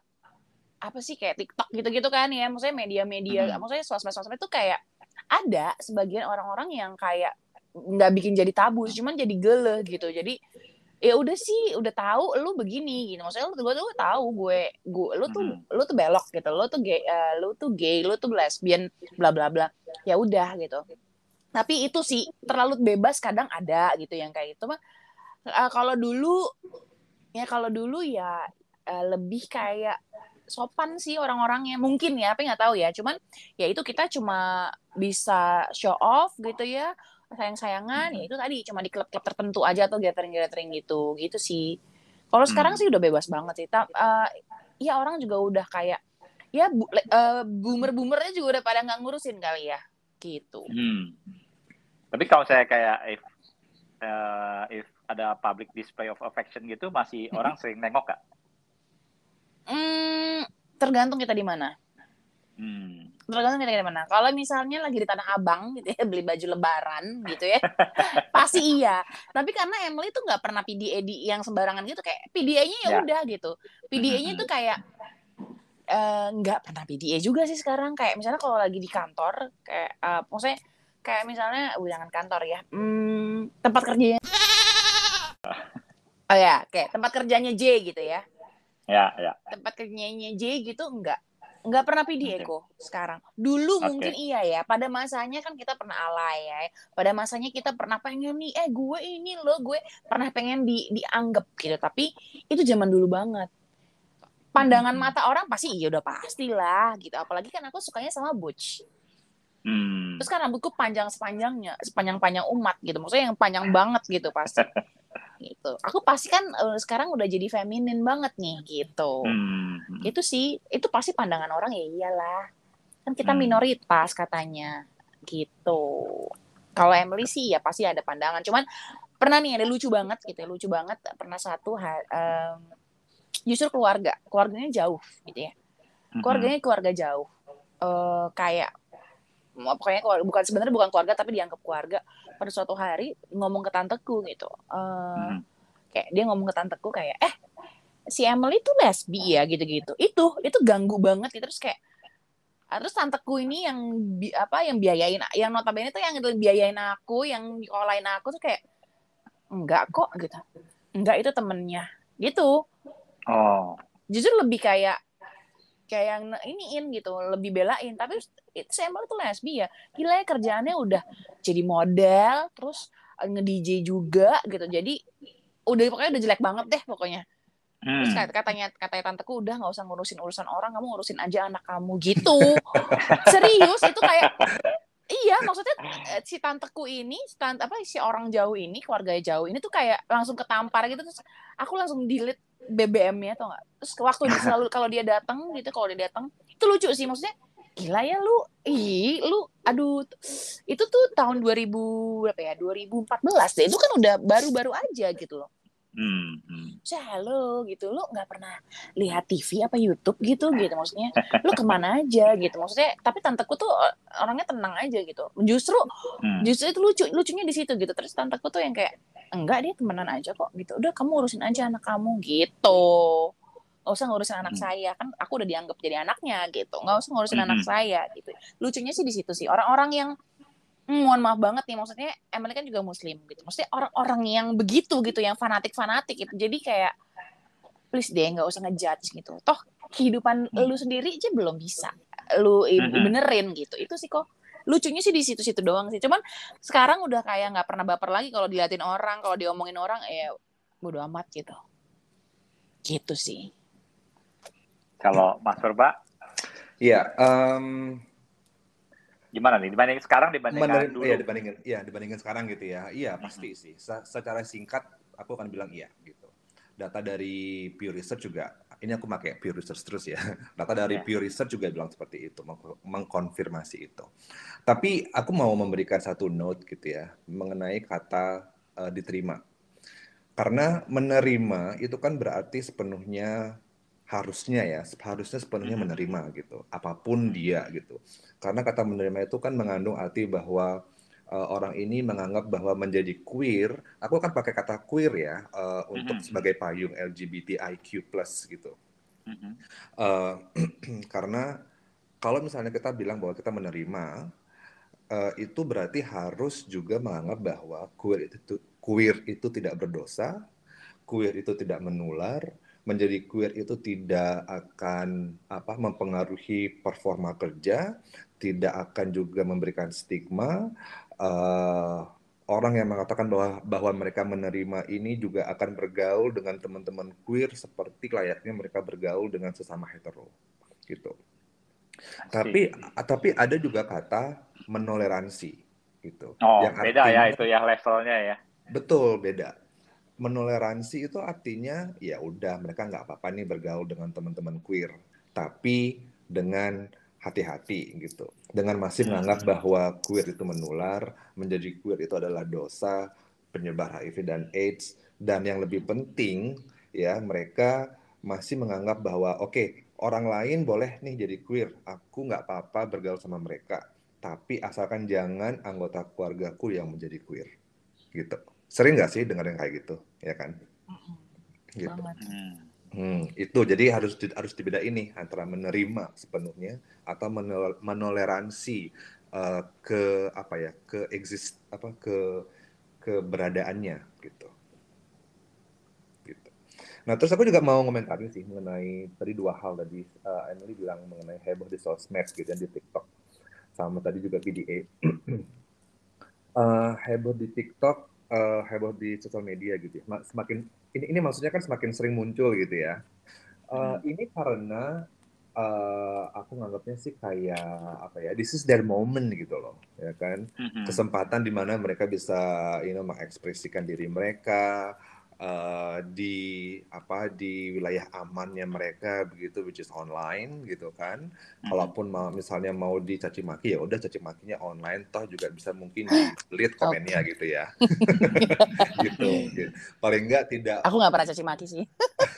apa sih kayak TikTok gitu-gitu kan ya maksudnya media-media Mhm. maksudnya sosmed-sosmed itu kayak ada sebagian orang-orang yang kayak nggak bikin jadi tabu cuman jadi gele gitu jadi ya udah sih udah tahu lu begini gitu maksudnya lu gue tuh tahu gue gue lu tuh Mhm. lu tuh belok gitu. Lu tuh gay eh, lu tuh gay lu tuh lesbian bla bla bla. Ya udah gitu. Tapi itu sih terlalu bebas kadang ada gitu yang kayak itu mah. Eh, kalau dulu ya kalau dulu ya eh, lebih kayak sopan sih orang-orangnya. Mungkin ya tapi nggak tahu ya. Cuman ya itu kita cuma bisa show off gitu ya sayang-sayangan ya itu tadi cuma di klub-klub tertentu aja atau gathering-gathering gitu gitu sih kalau sekarang Hmm. sih udah bebas banget sih Ta- eh, ya orang juga udah kayak ya bu, le- eh, boomer-boomernya juga udah pada nggak ngurusin kali ya gitu Hmm. Tapi kalau saya kayak if eh, if ada public display of affection gitu masih Mhm. orang sering nengok gak? Hmm, tergantung kita di mana Hmm. Tergantung kita mana. Kalau misalnya lagi di Tanah Abang gitu ya beli baju Lebaran gitu ya, pasti iya. Tapi karena Emily tuh nggak pernah PDA di yang sembarangan gitu, kayak PDA-nya ya Ya. udah gitu. PDA-nya tuh kayak eh, nggak pernah PDA juga sih sekarang. Kayak misalnya kalau lagi di kantor, kayak eh, maksudnya kayak misalnya, uh, jangan kantor ya, hmm, tempat kerjanya. Oh ya, kayak tempat kerjanya J gitu ya Ya, ya. tempat kerjanya J gitu enggak enggak pernah Oke. kok sekarang dulu Oke. mungkin iya ya pada masanya kan kita pernah alay ya pada masanya kita pernah pengen nih eh gue ini loh gue pernah pengen di dianggap gitu tapi itu zaman dulu banget pandangan Mhm. mata orang pasti iya udah pastilah gitu apalagi kan aku sukanya sama Butch Hmm. terus kan rambutku panjang sepanjangnya sepanjang panjang umat gitu. Maksudnya yang panjang banget gitu pasti. Gitu. Aku pasti kan eh, sekarang udah jadi feminin banget nih gitu. Hmm. itu sih itu pasti pandangan orang ya iyalah. Kan kita Hmm. minoritas katanya gitu. Kalau Emily sih ya pasti ada pandangan. Cuman pernah nih ada lucu banget gitu ya lucu banget. Pernah satu em, justru keluarga. Keluarganya jauh gitu ya. Hmm. keluarganya keluarga jauh. Eh kayak pokoknya keluarga, bukan sebenarnya bukan keluarga tapi dianggap keluarga. Pada suatu hari ngomong ke tanteku gitu. Eh, Hmm. kayak dia ngomong ke tanteku kayak eh si Emily tuh lesbi ya? gitu-gitu. Itu itu ganggu banget gitu. Terus kayak ah, terus tanteku ini yang bi, apa yang biayain yang notabene tuh yang biayain aku yang nyekolahin aku tuh kayak enggak kok gitu. Enggak itu temennya. Gitu. Oh. justru lebih kayak kayak yang iniin gitu lebih belain. Tapi itu emang tuh lesbi ya. Gila ya kerjaannya udah jadi model terus nge DJ juga gitu. Jadi udah pokoknya udah jelek banget deh pokoknya. Terus Hmm. kat- katanya katanya tanteku udah nggak usah ngurusin urusan orang kamu ngurusin aja anak kamu gitu. Serius itu kayak iya maksudnya eh, si tanteku ini si tante apa si orang jauh ini keluarga jauh ini tuh kayak langsung ketampar gitu. Terus aku langsung delete BBM-nya atau nggak terus waktu dia selalu kalau dia datang gitu kalau dia datang itu lucu sih maksudnya gila ya lu ih lu aduh itu tuh tahun 2000 berapa ya 2014 deh itu kan udah baru-baru aja gitu loh Hmm. Hmm. halo gitu lu nggak pernah lihat TV apa YouTube gitu gitu maksudnya lu ke mana aja gitu maksudnya tapi tanteku tuh eh, orangnya tenang aja gitu justru Hmm. justru itu lucu lucunya di situ gitu terus tanteku tuh yang kayak enggak dia temenan aja kok. Gitu. Udah kamu urusin aja anak kamu. Gitu. Nggak usah ngurusin anak Hmm. saya. Kan aku udah dianggap jadi anaknya gitu. Nggak usah ngurusin Mhm. anak saya gitu. Lucunya sih di situ sih. Orang-orang yang hmm, mohon maaf banget nih maksudnya Emily kan juga muslim gitu. Maksudnya orang-orang yang begitu gitu yang fanatik-fanatik gitu. Jadi kayak please deh nggak usah ngejudge gitu. Toh kehidupan Hmm. lu sendiri aja belum bisa lu benerin gitu. Itu sih kok lucunya sih di situ-situ doang sih cuman sekarang udah kayak nggak pernah baper lagi kalau diliatin orang kalau diomongin orang ya bodo amat gitu gitu sih Kalau Mas Purba, Iya, em, gimana nih dibanding sekarang dibandingkan menerim- dulu? iya dibandingin, iya dibandingin sekarang gitu ya. Iya pasti sih. Se- secara singkat aku akan bilang iya gitu. Data dari Pew Research juga, ini aku pakai Pew Research terus ya. Data dari Ya. Pew Research juga bilang seperti itu, meng- mengkonfirmasi itu. Tapi aku mau memberikan satu note gitu ya mengenai kata eh, diterima. Karena menerima itu kan berarti sepenuhnya harusnya ya, harusnya sepenuhnya Mhm. menerima gitu, apa pun dia gitu. Karena kata menerima itu kan mengandung arti bahwa uh, orang ini menganggap bahwa menjadi queer, aku akan pakai kata queer ya uh, untuk Mhm. sebagai payung LGBTIQ+ gitu. Mhm. Uh, karena kalau misalnya kita bilang bahwa kita menerima, uh, itu berarti harus juga menganggap bahwa queer itu queer itu tidak berdosa, queer itu tidak menular, menjadi queer itu tidak akan apa mempengaruhi performa kerja, tidak akan juga memberikan stigma. Uh, orang yang mengatakan bahwa bahwa mereka menerima ini juga akan bergaul dengan teman-teman queer seperti layaknya mereka bergaul dengan sesama hetero, gitu. Tapi tapi ada juga kata menoleransi, gitu. Oh, Yang beda ya artinya- itu ya levelnya ya. Betul, beda. Menoleransi itu artinya ya udah mereka nggak apa-apa nih bergaul dengan teman-teman queer, tapi dengan hati-hati gitu. Dengan masih Hmm. menganggap bahwa queer itu menular, menjadi queer itu adalah dosa, penyebar HIV dan AIDS, dan yang lebih penting ya mereka masih menganggap bahwa oke orang lain boleh nih jadi queer, aku nggak apa-apa bergaul sama mereka, tapi asalkan jangan anggota keluargaku yang menjadi queer gitu. Sering nggak sih dengar yang kayak gitu, ya kan? Gitu. banget Hmm. Hmm, itu jadi harus harus dibedain nih antara menerima sepenuhnya atau menol- menoleransi eh, ke apa ya ke exist apa ke keberadaannya gitu. Gitu. Nah terus aku juga mau ngomentarin sih mengenai tadi dua hal tadi eh, Emily bilang mengenai heboh di sosmed gitu dan di TikTok sama tadi juga PDA. Eh, heboh di TikTok, eh, heboh di sosial media gitu ya. Ma- Semakin ini ini maksudnya kan semakin sering muncul gitu ya. Eh, Hmm. Ini karena eh, aku nganggapnya sih kayak apa ya, this is their moment gitu loh, ya kan? Mhm. Kesempatan di mana mereka bisa, you know, mengekspresikan diri mereka eh, di apa di wilayah amannya mereka begitu, which is online gitu kan. Mhm. Kalaupun mau misalnya mau dicaci maki ya udah caci makinya online, toh juga bisa mungkin di-delete komennya gitu ya. gitu, gitu. Paling enggak tidak aku nggak pernah caci maki sih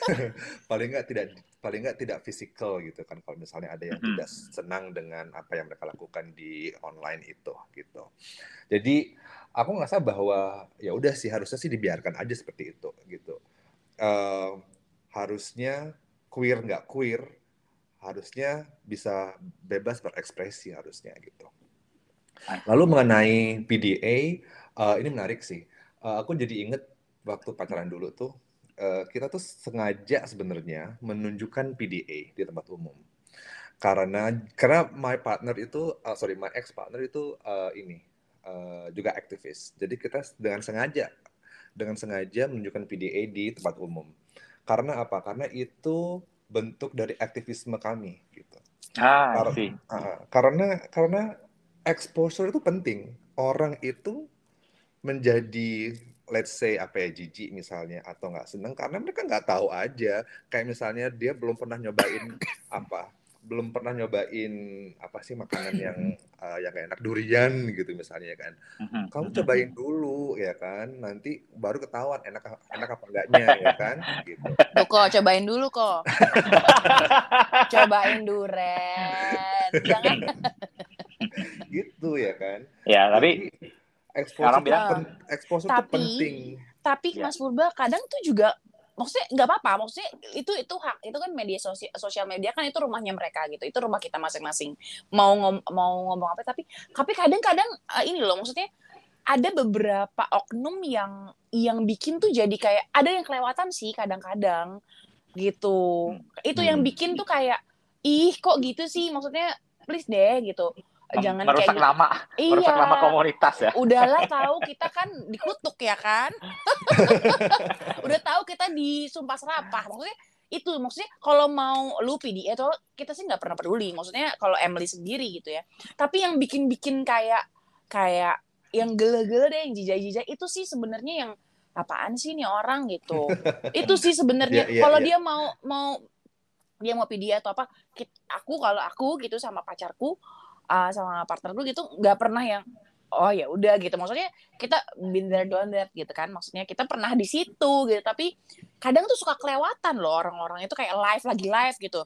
paling nggak tidak paling nggak tidak fisikal gitu kan kalau misalnya ada yang Mhm. tidak senang dengan apa yang mereka lakukan di online itu gitu jadi aku ngerasa bahwa ya udah sih harusnya sih dibiarkan aja seperti itu gitu Eh, harusnya queer nggak queer harusnya bisa bebas berekspresi harusnya gitu. Lalu mengenai PDA uh, ini menarik sih. Uh, aku jadi inget waktu pacaran dulu tuh uh, kita tuh sengaja sebenarnya menunjukkan PDA di tempat umum. Karena karena my partner itu uh, sorry my ex partner itu uh, ini uh, juga aktivis. Jadi kita dengan sengaja dengan sengaja menunjukkan PDA di tempat umum. Karena apa? Karena itu bentuk dari aktivisme kami gitu. Ah Kar uh, karena karena exposure itu penting. Orang itu menjadi let's say apa ya jijik misalnya atau nggak seneng karena mereka nggak tahu aja. Kayak misalnya dia belum pernah nyobain apa belum pernah nyobain apa sih makanan yang uh, yang enak durian gitu misalnya kan. Kamu cobain dulu ya kan? Nanti baru ketahuan enak enak apa enggaknya ya kan? Gitu. Tuh kok cobain dulu kok. Cobain durian jangan. Gitu ya kan? Ya tapi exposure itu, pen, exposure tapi, itu penting. Tapi ya. Mas Purba kadang tuh juga maksudnya nggak apa-apa maksudnya itu itu hak itu kan media sosial sosial media kan itu rumahnya mereka gitu itu rumah kita masing-masing mau ngom, mau ngomong apa tapi tapi kadang-kadang uh, ini loh maksudnya ada beberapa oknum yang yang bikin tuh jadi kayak ada yang kelewatan sih kadang-kadang gitu itu yang hmm. bikin tuh kayak ih kok gitu sih maksudnya please deh gitu jangan merusak kayak nama. Iya, merusak nama komunitas ya. Udahlah tahu kita kan dikutuk ya kan? Udah tahu kita disumpah serapah. Maksudnya itu maksudnya kalau mau lu PD itu kita sih nggak pernah peduli. Maksudnya kalau Emily sendiri gitu ya. Tapi yang bikin-bikin kayak kayak yang gele-gele deh yang jijai-jijai itu sih sebenarnya yang apaan sih nih orang gitu. Itu sih sebenarnya. Yeah, yeah, kalau yeah. dia mau mau dia mau PD atau apa aku kalau aku gitu sama pacarku uh, sama partner gue gitu nggak pernah yang oh ya udah gitu. Maksudnya kita been there done that gitu kan. Maksudnya kita pernah di situ gitu. Tapi kadang tuh suka kelewatan loh orang-orang itu kayak live lagi live gitu.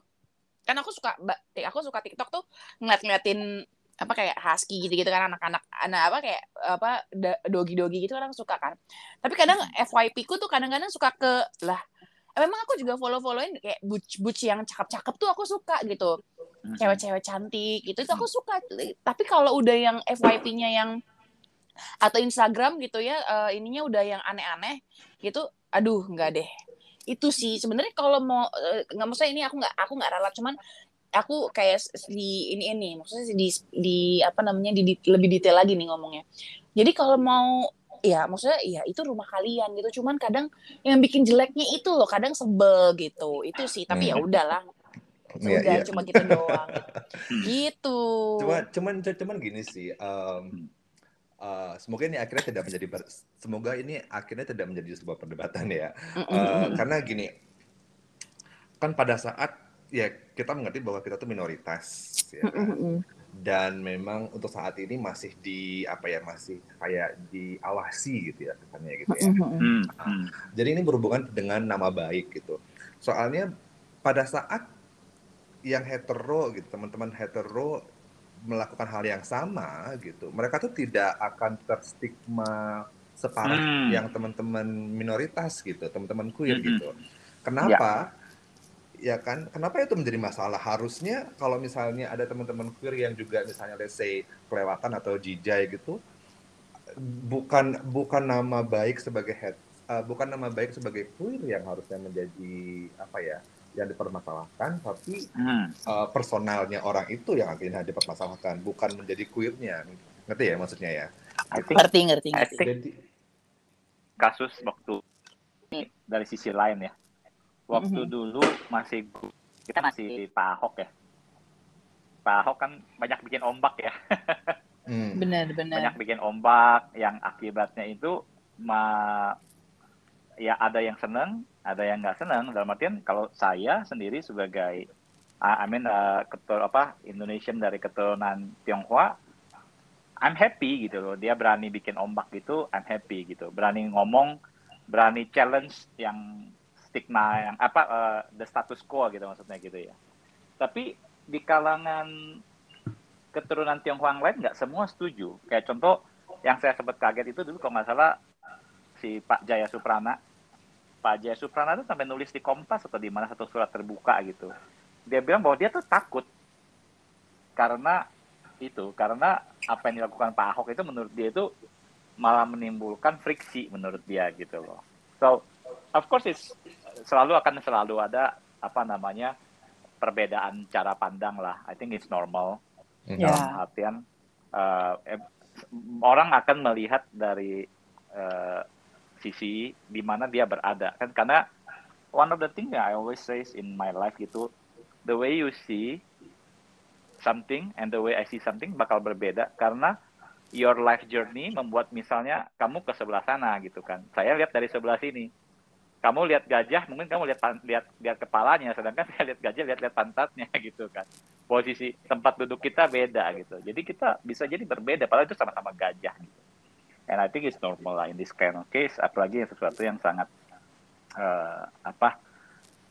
Kan aku suka aku suka TikTok tuh ngeliat-ngeliatin apa kayak husky gitu-gitu kan anak-anak anak apa kayak apa dogi-dogi gitu orang suka kan. Tapi kadang FYP ku tuh kadang-kadang suka ke lah memang aku juga follow-followin kayak butch-butch yang cakep-cakep tuh aku suka gitu. Cewek-cewek cantik gitu itu aku suka. Tapi kalau udah yang FYP-nya yang atau Instagram gitu ya uh, ininya udah yang aneh-aneh gitu aduh nggak deh. Itu sih sebenarnya kalau mau uh, nggak maksudnya ini aku nggak aku nggak ralat cuman aku kayak di ini ini maksudnya di di apa namanya di, di lebih detail lagi nih ngomongnya. Jadi kalau mau ya maksudnya ya itu rumah kalian gitu. Cuman kadang yang bikin jeleknya itu loh kadang sebel gitu. Itu sih tapi ya hmm. udahlah. Iya, udah yeah, cuma kita doang. Gitu. Cuma cuman cuman gini sih um, uh, semoga ini akhirnya tidak menjadi semoga ini akhirnya tidak menjadi sebuah perdebatan ya. Uh, karena gini kan pada saat ya kita mengerti bahwa kita tuh minoritas ya kan? Dan memang untuk saat ini masih di apa ya masih kayak diawasi gitu ya katanya gitu ya. Nah, jadi ini berhubungan dengan nama baik gitu. Soalnya pada saat yang hetero gitu teman-teman hetero melakukan hal yang sama gitu mereka tuh tidak akan terstigma separah hmm. yang teman-teman minoritas gitu teman-teman queer hmm. gitu kenapa ya. Ya kan kenapa itu menjadi masalah harusnya kalau misalnya ada teman-teman queer yang juga misalnya let's say kelewatan atau jijai gitu bukan bukan nama baik sebagai head uh, bukan nama baik sebagai queer yang harusnya menjadi apa ya yang dipermasalahkan, tapi hmm. uh, personalnya orang itu yang akhirnya dipermasalahkan, bukan menjadi queernya. Ngerti ya maksudnya ya? think, ngerti, ngerti, ngerti. Jadi, kasus waktu ini dari sisi lain ya. Waktu mm -hmm. dulu masih kita masih Pak Ahok ya. Pak Ahok kan banyak bikin ombak ya. hmm. Benar, benar. Banyak bikin ombak yang akibatnya itu ma ya ada yang seneng, ada yang nggak seneng. Dalam artian kalau saya sendiri sebagai I mean uh, ketul apa Indonesian dari keturunan Tionghoa, I'm happy gitu loh. Dia berani bikin ombak gitu, I'm happy gitu. Berani ngomong, berani challenge yang stigma yang apa uh, the status quo gitu maksudnya gitu ya. Tapi di kalangan keturunan Tionghoa lain nggak semua setuju. Kayak contoh yang saya sempat kaget itu dulu kalau nggak salah si Pak Jaya Suprana Pak Jaya Supranata sampai nulis di Kompas atau di mana satu surat terbuka gitu. Dia bilang bahwa dia tuh takut karena itu karena apa yang dilakukan Pak Ahok itu menurut dia itu malah menimbulkan friksi menurut dia gitu loh. So of course it's selalu akan selalu ada apa namanya perbedaan cara pandang lah. I think it's normal. Ya. Dalam artian uh, orang akan melihat dari uh, sisi di mana dia berada kan karena one of the thing that I always say in my life gitu the way you see something and the way I see something bakal berbeda karena your life journey membuat misalnya kamu ke sebelah sana gitu kan saya lihat dari sebelah sini kamu lihat gajah mungkin kamu lihat lihat lihat kepalanya sedangkan saya lihat gajah lihat lihat pantatnya gitu kan posisi tempat duduk kita beda gitu jadi kita bisa jadi berbeda padahal itu sama-sama gajah gitu and I think it's normal lah in this kind of case apalagi yang sesuatu yang sangat uh, apa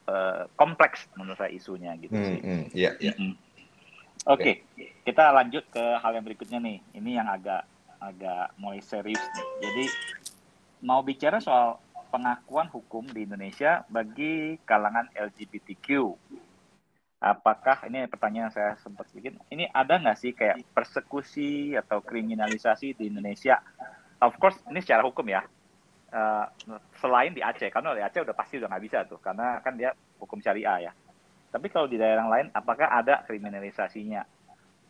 uh, kompleks menurut saya isunya gitu Hmm, sih. hmm, iya, iya. Mm-mm. Oke, kita lanjut ke hal yang berikutnya nih. Ini yang agak agak mulai serius nih. Jadi mau bicara soal pengakuan hukum di Indonesia bagi kalangan LGBTQ. Apakah ini pertanyaan saya sempat sedikit. Ini ada nggak sih kayak persekusi atau kriminalisasi di Indonesia? Of course ini secara hukum ya. Eh, selain di Aceh, karena di Aceh udah pasti udah nggak bisa tuh, karena kan dia hukum syariah ya. Tapi kalau di daerah lain, apakah ada kriminalisasinya?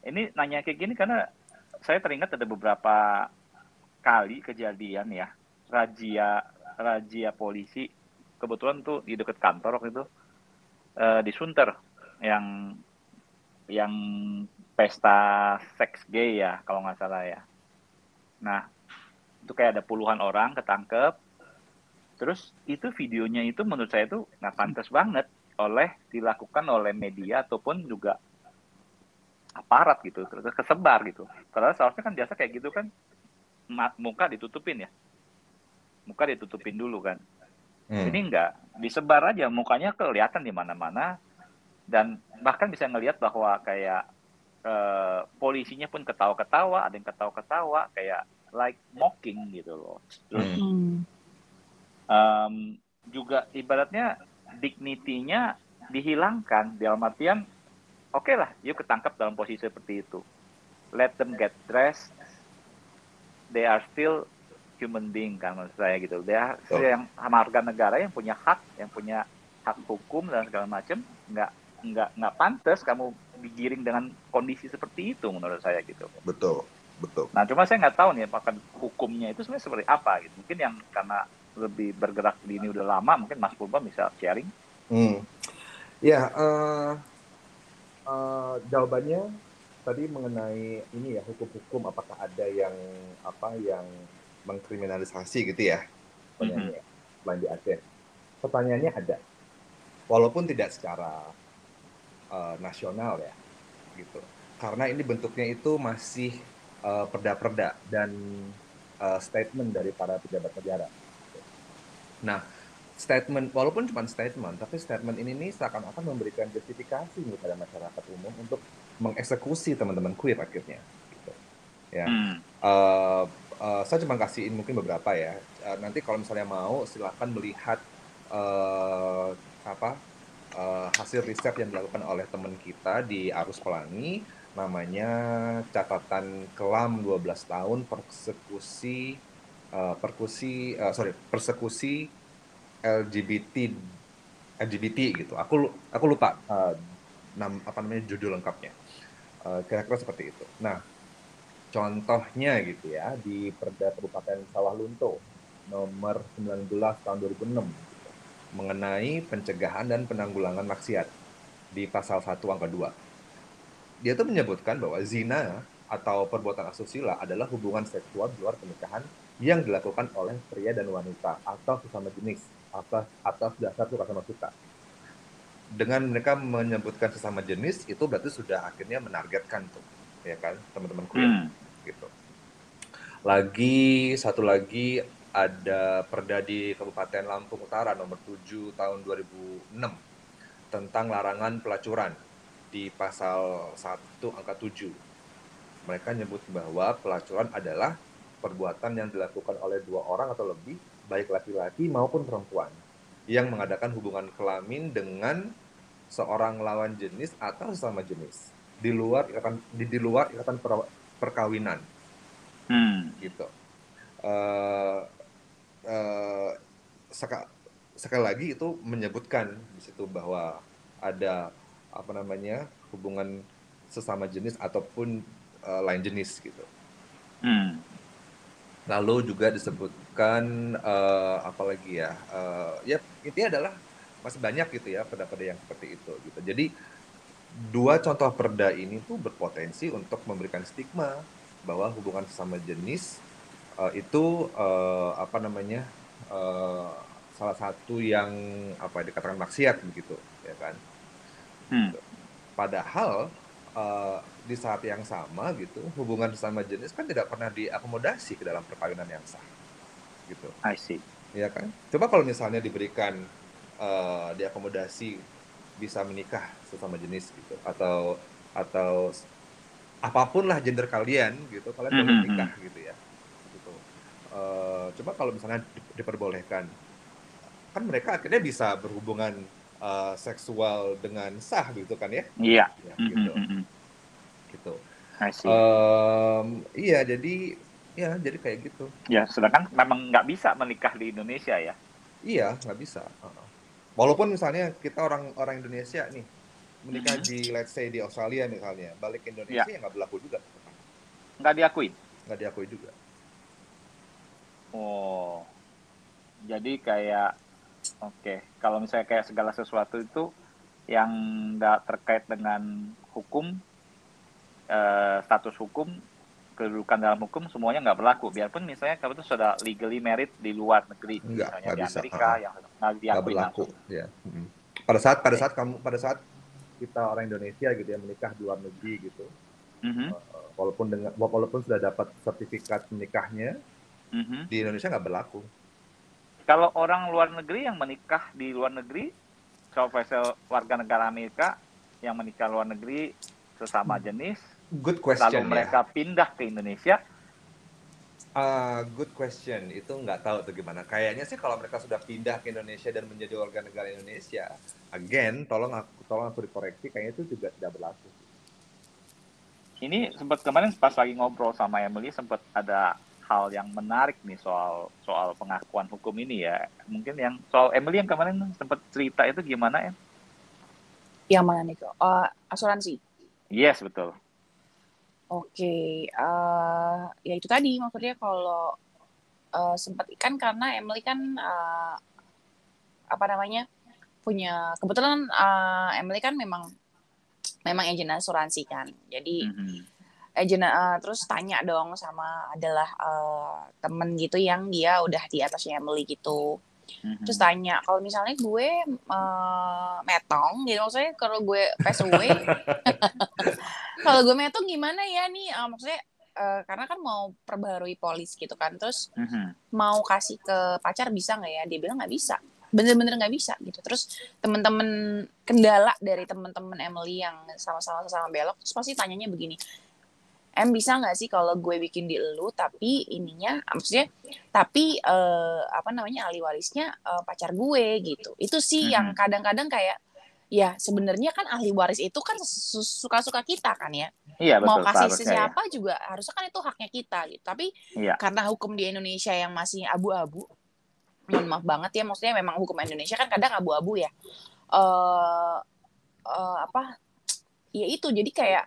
Ini nanya kayak gini karena saya teringat ada beberapa kali kejadian ya, razia razia polisi. Kebetulan tuh di dekat kantor waktu itu eh, di Sunter yang yang pesta seks gay ya kalau nggak salah ya. Nah itu kayak ada puluhan orang ketangkep. Terus itu videonya itu menurut saya itu nggak pantas banget oleh dilakukan oleh media ataupun juga aparat gitu terus kesebar gitu padahal seharusnya kan biasa kayak gitu kan muka ditutupin ya muka ditutupin dulu kan. Hmm. ini enggak. Disebar aja mukanya kelihatan di mana-mana. Dan bahkan bisa ngelihat bahwa kayak eh, polisinya pun ketawa-ketawa ada yang ketawa-ketawa kayak like mocking gitu loh. Terus Hmm. Em, juga ibaratnya dignity-nya dihilangkan dalam artian oke lah yuk ketangkap dalam posisi seperti itu. Let them get dressed. They are still human being kan maksud saya gitu are Betul. yang warga negara yang punya hak yang punya hak hukum dan segala macam nggak nggak nggak pantas kamu digiring dengan kondisi seperti itu menurut saya gitu Betul, betul. Nah, cuma saya nggak tahu nih apakah hukumnya itu sebenarnya seperti apa gitu. Mungkin yang karena lebih bergerak di ini udah lama, mungkin Mas Purba bisa sharing. Hmm. Ya, eh, eh, jawabannya tadi mengenai ini ya hukum-hukum apakah ada yang apa yang mengkriminalisasi gitu ya di Aceh. Pertanyaannya ada, walaupun tidak secara eh, nasional ya, gitu. Karena ini bentuknya itu masih eh, perda-perda dan eh, statement dari para pejabat negara. Nah, statement walaupun cuma statement tapi statement ini nih seakan-akan memberikan justifikasi nih pada masyarakat umum untuk mengeksekusi teman-teman queer akhirnya gitu. ya Hmm. Eh, eh, saya cuma kasihin mungkin beberapa ya Eh, nanti kalau misalnya mau silahkan melihat eh, apa eh, hasil riset yang dilakukan oleh teman kita di Arus Pelangi namanya catatan kelam 12 tahun persekusi eh, perkusi eh, sorry persekusi LGBT LGBT gitu. Aku aku lupa eh, nam apa namanya judul lengkapnya. Eh, kira-kira seperti itu. Nah, contohnya gitu ya di Perda Kabupaten Sawah Lunto nomor 19 tahun 2006 gitu, mengenai pencegahan dan penanggulangan maksiat di pasal 1 angka 2. Dia tuh menyebutkan bahwa zina atau perbuatan asusila adalah hubungan seksual di luar pernikahan yang dilakukan oleh pria dan wanita atau sesama jenis atas atas dasar suka sama suka. Dengan mereka menyebutkan sesama jenis itu berarti sudah akhirnya menargetkan tuh, ya kan teman-teman queer Hmm. gitu. Lagi satu lagi ada perda di Kabupaten Lampung Utara nomor 7 tahun 2006 tentang larangan pelacuran di pasal 1 angka 7. Mereka nyebut bahwa pelacuran adalah perbuatan yang dilakukan oleh dua orang atau lebih, baik laki-laki maupun perempuan, yang mengadakan hubungan kelamin dengan seorang lawan jenis atau sesama jenis di luar ikatan di, di luar ikatan per, perkawinan Hmm. gitu. Uh, uh, seka, sekali lagi itu menyebutkan di situ bahwa ada apa namanya hubungan sesama jenis ataupun uh, lain jenis gitu. Hmm. Lalu juga disebutkan uh, apa lagi ya? Uh, ya intinya adalah masih banyak gitu ya pendapat yang seperti itu gitu. Jadi dua contoh perda ini tuh berpotensi untuk memberikan stigma bahwa hubungan sesama jenis uh, itu uh, apa namanya uh, salah satu yang apa dikatakan maksiat begitu ya kan Hmm. padahal uh, di saat yang sama gitu hubungan sesama jenis kan tidak pernah diakomodasi ke dalam perkawinan yang sah gitu I see. ya kan coba kalau misalnya diberikan uh, diakomodasi bisa menikah sesama jenis gitu. Atau atau apa pun lah gender kalian gitu kalian boleh Mhm, menikah gitu ya. Gitu. Eh, coba kalau misalnya di- diperbolehkan kan mereka akhirnya bisa berhubungan eh, seksual dengan sah gitu kan ya, Iya. ya Hmm, gitu. hmm, hmm, gitu. Em, iya jadi ya jadi kayak gitu. Ya, sedangkan memang nggak bisa menikah di Indonesia ya. iya nggak bisa. Heeh. Walaupun misalnya kita orang orang Indonesia nih menikah Mhm. di let's say di Australia misalnya balik ke Iya. Indonesia ya nggak berlaku juga Nggak diakui. nggak diakui juga Oh, jadi kayak oke, kalau misalnya kayak segala sesuatu itu yang nggak terkait dengan hukum, eh, status hukum, kedudukan dalam hukum semuanya nggak berlaku. Biarpun misalnya kamu tuh sudah legally married di luar negeri, Nggak, misalnya nggak di bisa. Amerika Ah. yang nggak nggak berlaku langsung. ya Mm. pada saat pada saat kamu pada saat kita orang Indonesia gitu ya menikah di luar negeri gitu Mhm, eh, walaupun dengan walaupun sudah dapat sertifikat menikahnya mhm. di Indonesia nggak berlaku Kalau orang luar negeri yang menikah di luar negeri, kalau warga negara Amerika yang menikah luar negeri sesama jenis, good question lalu ya mereka pindah ke Indonesia, Ah, good question. Itu nggak tahu tuh gimana. Kayaknya sih kalau mereka sudah pindah ke Indonesia dan menjadi warga negara Indonesia, again, tolong aku tolong aku dikoreksi, kayaknya itu juga tidak berlaku. ini sempat kemarin pas lagi ngobrol sama Emily sempat ada hal yang menarik nih soal soal pengakuan hukum ini ya. Mungkin yang soal Emily yang kemarin sempat cerita itu gimana ya? Yang mana nih kok? Oh, asuransi. Yes betul. Oke, eh ya itu tadi maksudnya kalau eh, sempat kan karena Emily kan eh, apa namanya punya kebetulan eh, Emily kan memang memang agen asuransi kan, jadi Mhm. agen eh, terus tanya dong sama adalah eh, temen gitu yang dia udah di atasnya Emily gitu, Mhm. terus tanya kalau misalnya gue eh, metong gitu maksudnya kalau gue pass away kalau gue metong gimana ya nih Ah, maksudnya eh, karena kan mau perbarui polis gitu kan terus Mhm. mau kasih ke pacar bisa nggak ya dia bilang nggak bisa bener-bener nggak bisa gitu terus temen-temen kendala dari temen-temen Emily yang sama-sama sama belok terus pasti tanyanya begini Em bisa nggak sih kalau gue bikin di elu tapi ininya maksudnya tapi eh, apa namanya ahli warisnya eh, pacar gue gitu itu sih yang Mhm. kadang-kadang kayak ya sebenarnya kan ahli waris itu kan su- suka-suka kita kan ya Iya betul. mau kasih seharusnya ya. siapa juga harusnya kan itu haknya kita gitu tapi Iya. karena hukum di Indonesia yang masih abu-abu mohon maaf banget ya maksudnya memang hukum Indonesia kan kadang abu-abu ya eh eh, apa ya itu jadi kayak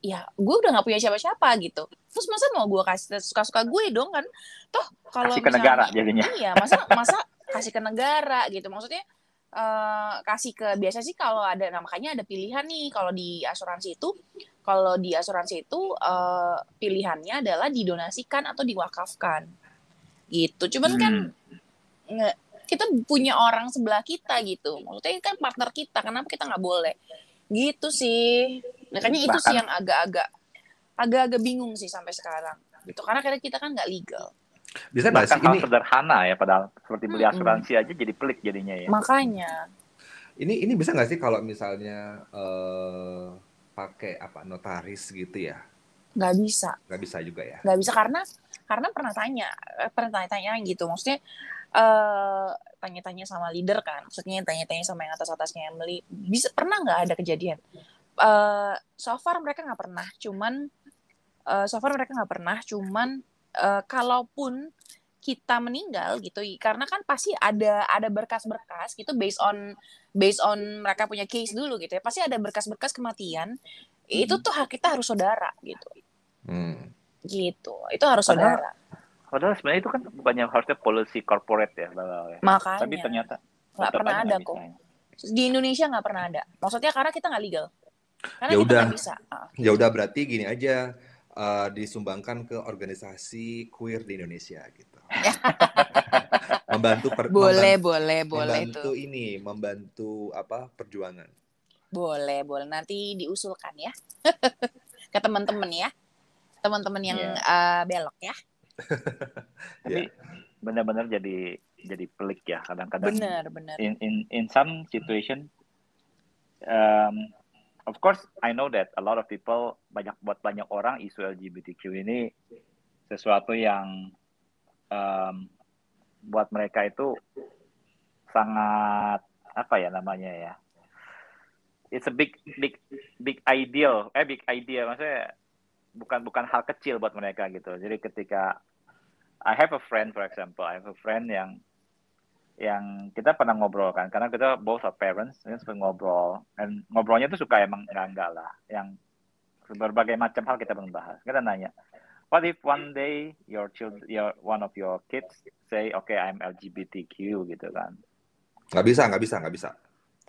ya gue udah nggak punya siapa-siapa gitu. Terus masa mau gue kasih suka-suka gue dong kan? Toh kalau Kasih ke negara jadinya. iya masa masa kasih ke negara gitu. Maksudnya eh kasih ke biasa sih kalau ada nah makanya ada pilihan nih. Kalau di asuransi itu kalau di asuransi itu eh, pilihannya adalah didonasikan atau diwakafkan. Gitu. Cuman kan Hmm. nge- kita punya orang sebelah kita gitu. Maksudnya kan partner kita kenapa kita nggak boleh? Gitu sih makanya itu sih yang agak-agak agak-agak bingung sih sampai sekarang gitu. Karena kadang kita kan nggak legal. Bisa nggak sih? Bahkan hal ini sederhana ya padahal seperti beli Mm-mm. asuransi aja jadi pelik jadinya ya. makanya. Ini ini bisa nggak sih kalau misalnya eh, pakai apa notaris gitu ya? nggak bisa. Nggak bisa juga ya? nggak bisa karena karena pernah tanya eh, pernah tanya, tanya gitu. Maksudnya eh tanya-tanya sama leader kan? Maksudnya tanya-tanya sama yang atas-atasnya Emily bisa pernah nggak ada kejadian eh so far mereka nggak pernah cuman eh so far mereka nggak pernah cuman eh, kalaupun kita meninggal gitu karena kan pasti ada ada berkas-berkas gitu based on based on mereka punya case dulu gitu ya pasti ada berkas-berkas kematian itu tuh hak kita harus saudara gitu. Hmm. gitu itu harus Padahal- saudara. Padahal sebenarnya itu kan bukannya harusnya policy corporate ya, ya. makanya. Tapi ternyata nggak pernah ada kok. bisa. di Indonesia nggak pernah ada. Maksudnya karena kita nggak legal karena Ya kita udah. bisa. Ya udah berarti gini aja eh, disumbangkan ke organisasi queer di Indonesia gitu. membantu per, boleh membantu, boleh boleh membantu tuh ini, membantu apa perjuangan. boleh boleh nanti diusulkan ya ke teman-teman ya teman-teman yang Iya. eh, belok ya Tapi benar-benar jadi jadi pelik ya kadang-kadang. bener bener In in in some situation, um, of course I know that a lot of people banyak buat banyak orang isu LGBTQ ini sesuatu yang um, buat mereka itu sangat apa ya namanya ya? It's a big big big ideal. Eh big idea maksudnya bukan bukan hal kecil buat mereka gitu. Jadi ketika I have a friend for example I have a friend yang yang kita pernah ngobrol kan karena kita both are parents kita suka ngobrol dan ngobrolnya tuh suka emang enggak enggak lah yang berbagai macam hal kita membahas kita nanya what if one day your child your one of your kids say okay I'm LGBTQ gitu kan Nggak bisa, nggak bisa, nggak bisa.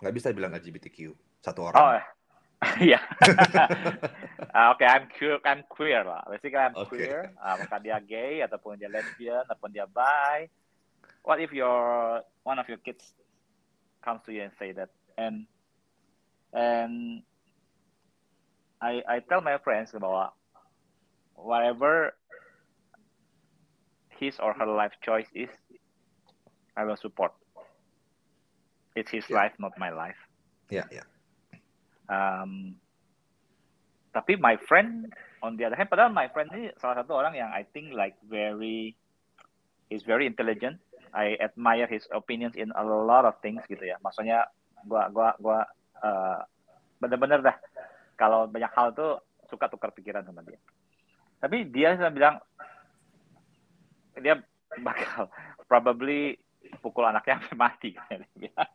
Nggak bisa bilang LGBTQ. Satu orang. Oh, iya. Ah, Oke, I'm queer, I'm queer lah. Basically I'm Oke. queer. Ah, maka dia gay ataupun dia lesbian ataupun dia bi. What if your one of your kids comes to you and say that? And and I I tell my friends bahwa whatever his or her life choice is, I will support. It's his Yeah. life, not my life. Yeah, yeah. Um, tapi my friend on the other hand, padahal my friend ini salah satu orang yang I think like very, he's very intelligent. I admire his opinions in a lot of things gitu ya. Maksudnya gua gua gua uh, bener-bener dah kalau banyak hal tuh suka tukar pikiran sama dia. Tapi dia sudah bilang dia bakal probably pukul anaknya sampai mati kan dia bilang.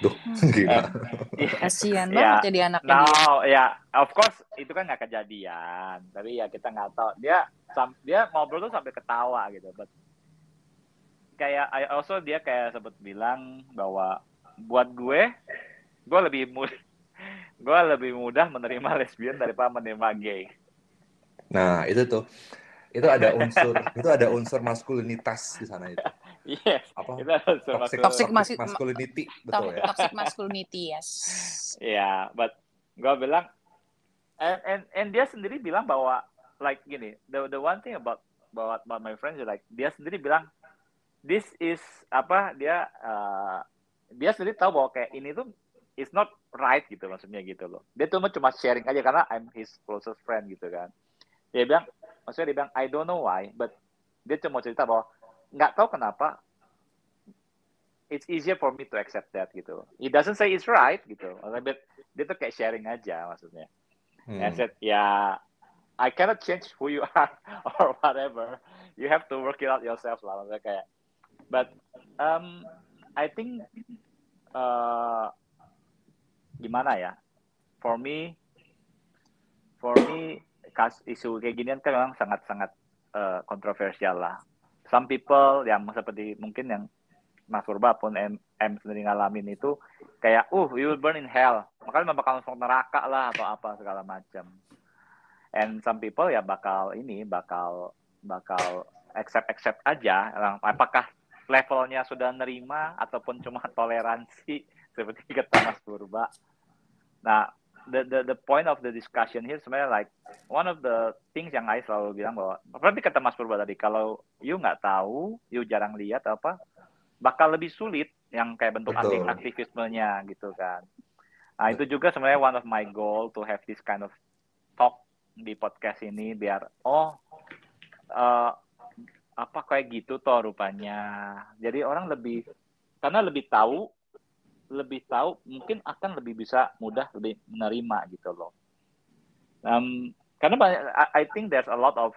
Duh, gila. kasihan Ya, banget jadi anaknya. No, ya, of course itu kan nggak kejadian. Tapi ya kita nggak tahu. Dia sam- dia ngobrol tuh sampai ketawa gitu. But kayak I also dia kayak sempat bilang bahwa buat gue, gue lebih mudah, gue lebih mudah menerima lesbian daripada menerima gay. Nah, itu tuh. Itu ada unsur, itu ada unsur maskulinitas di sana itu. Yes, Apa? itu harus Toxic, Toxic toxic masi- masculinity, To- betul ya. toxic masculinity yes Ya, but gue bilang, and, and and dia sendiri bilang bahwa like gini, the the one thing about about, about my friends is like dia sendiri bilang this is apa dia uh, dia sendiri tahu bahwa kayak ini tuh is not right gitu maksudnya gitu loh. Dia tuh cuma sharing aja karena I'm his closest friend gitu kan. Dia bilang, maksudnya dia bilang I don't know why, but dia cuma cerita bahwa nggak tahu kenapa it's easier for me to accept that gitu. It doesn't say it's right gitu. But dia tuh kayak sharing aja maksudnya. Hmm. And I said, yeah, I cannot change who you are or whatever. You have to work it out yourself lah. Maksudnya kayak, but um, I think uh, gimana ya? For me, for me, kas isu kayak ginian kan memang sangat-sangat uh, kontroversial lah. Some people yang seperti mungkin yang Mas Purba pun M, M sendiri ngalamin itu kayak, uh, you will burn in hell. Makanya bakal masuk neraka lah atau apa segala macam. And some people ya bakal ini, bakal bakal accept accept aja. Apakah levelnya sudah nerima ataupun cuma toleransi seperti kata Mas Purba. Nah, the the the point of the discussion here sebenarnya like one of the things yang I selalu bilang bahwa seperti kata Mas Purba tadi kalau you nggak tahu, you jarang lihat apa bakal lebih sulit yang kayak bentuk Betul. aktivismenya gitu kan. Nah, itu juga sebenarnya one of my goal to have this kind of talk di podcast ini biar oh uh, apa kayak gitu toh rupanya. Jadi orang lebih karena lebih tahu lebih tahu mungkin akan lebih bisa mudah lebih menerima gitu loh. Um, karena banyak, I, think there's a lot of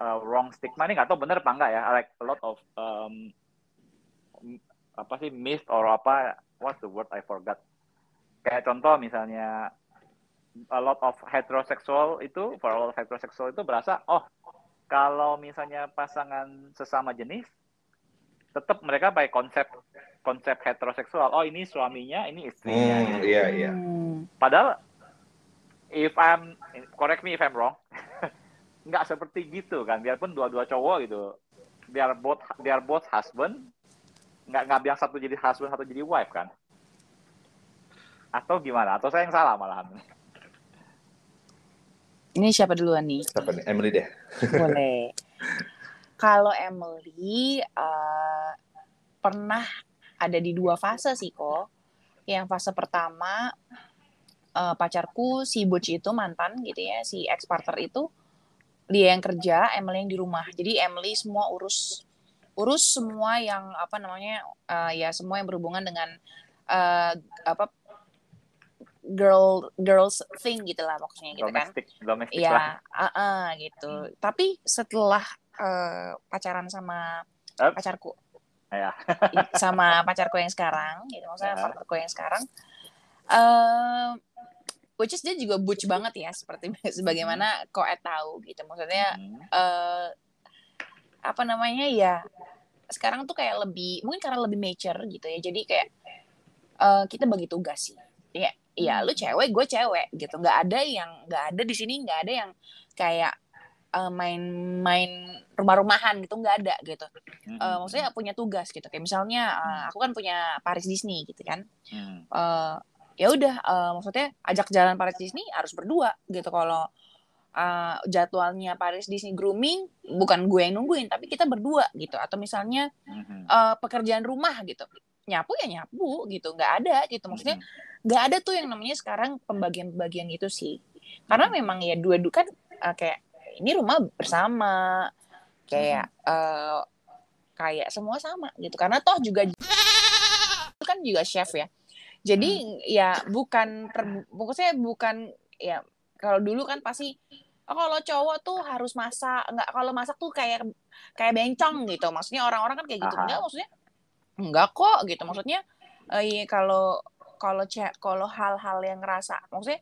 uh, wrong stigma ini nggak tahu bener apa enggak ya like a lot of um, apa sih myth or apa what's the word I forgot kayak contoh misalnya a lot of heterosexual itu for all heterosexual itu berasa oh kalau misalnya pasangan sesama jenis tetap mereka pakai konsep konsep heteroseksual oh ini suaminya ini istrinya Hmm, gitu. iya iya. Hmm. padahal if I'm correct me if I'm wrong nggak seperti gitu kan biarpun dua-dua cowok gitu biar both biar both husband nggak nggak bilang satu jadi husband satu jadi wife kan atau gimana atau saya yang salah malahan Ini siapa duluan nih? Siapa nih? Emily deh. Boleh. Kalau Emily eh, pernah ada di dua fase sih kok. Yang fase pertama eh, pacarku si Butch itu mantan gitu ya, si ex partner itu dia yang kerja, Emily yang di rumah. Jadi Emily semua urus urus semua yang apa namanya eh, ya semua yang berhubungan dengan eh, apa girl girls thing gitu lah maksudnya gitu kan. domestik domestik lah Iya, uh-uh, gitu. Tapi setelah eh, pacaran sama Ups. pacarku, ya i- sama pacarku yang sekarang, gitu, maksudnya Ya. partnerku yang sekarang, eh which is dia juga butch banget ya, seperti sebagaimana Koet tahu gitu. Maksudnya Hmm. eh apa namanya ya sekarang tuh kayak lebih mungkin karena lebih mature gitu ya jadi kayak eh, kita bagi tugas sih ya ya lu cewek gue cewek gitu. Nggak ada yang nggak ada di sini nggak ada yang kayak eh, main-main rumah-rumahan gitu nggak ada gitu. Hmm. Eh, maksudnya punya tugas gitu. Kayak misalnya eh, aku kan punya Paris Disney gitu kan. Hmm. eh ya udah eh, maksudnya ajak jalan Paris Disney harus berdua gitu. Kalau eh, jadwalnya Paris Disney grooming bukan gue yang nungguin tapi kita berdua gitu. Atau misalnya Hmm. eh, pekerjaan rumah gitu. Nyapu ya nyapu gitu nggak ada gitu. Maksudnya Hmm. Nggak ada tuh yang namanya sekarang pembagian-pembagian gitu sih. Karena memang ya dua-dua kan eh, kayak ini rumah bersama kayak eh, kayak semua sama gitu. Karena toh juga itu kan juga chef ya. Jadi ya bukan maksudnya bukan ya kalau dulu kan pasti oh, kalau cowok tuh harus masak. Nggak kalau masak tuh kayak kayak bencong gitu. Maksudnya orang-orang kan kayak gitu. Aha. enggak maksudnya enggak kok gitu. Maksudnya eh, iya, kalau kalau ce- kalau hal-hal yang ngerasa maksudnya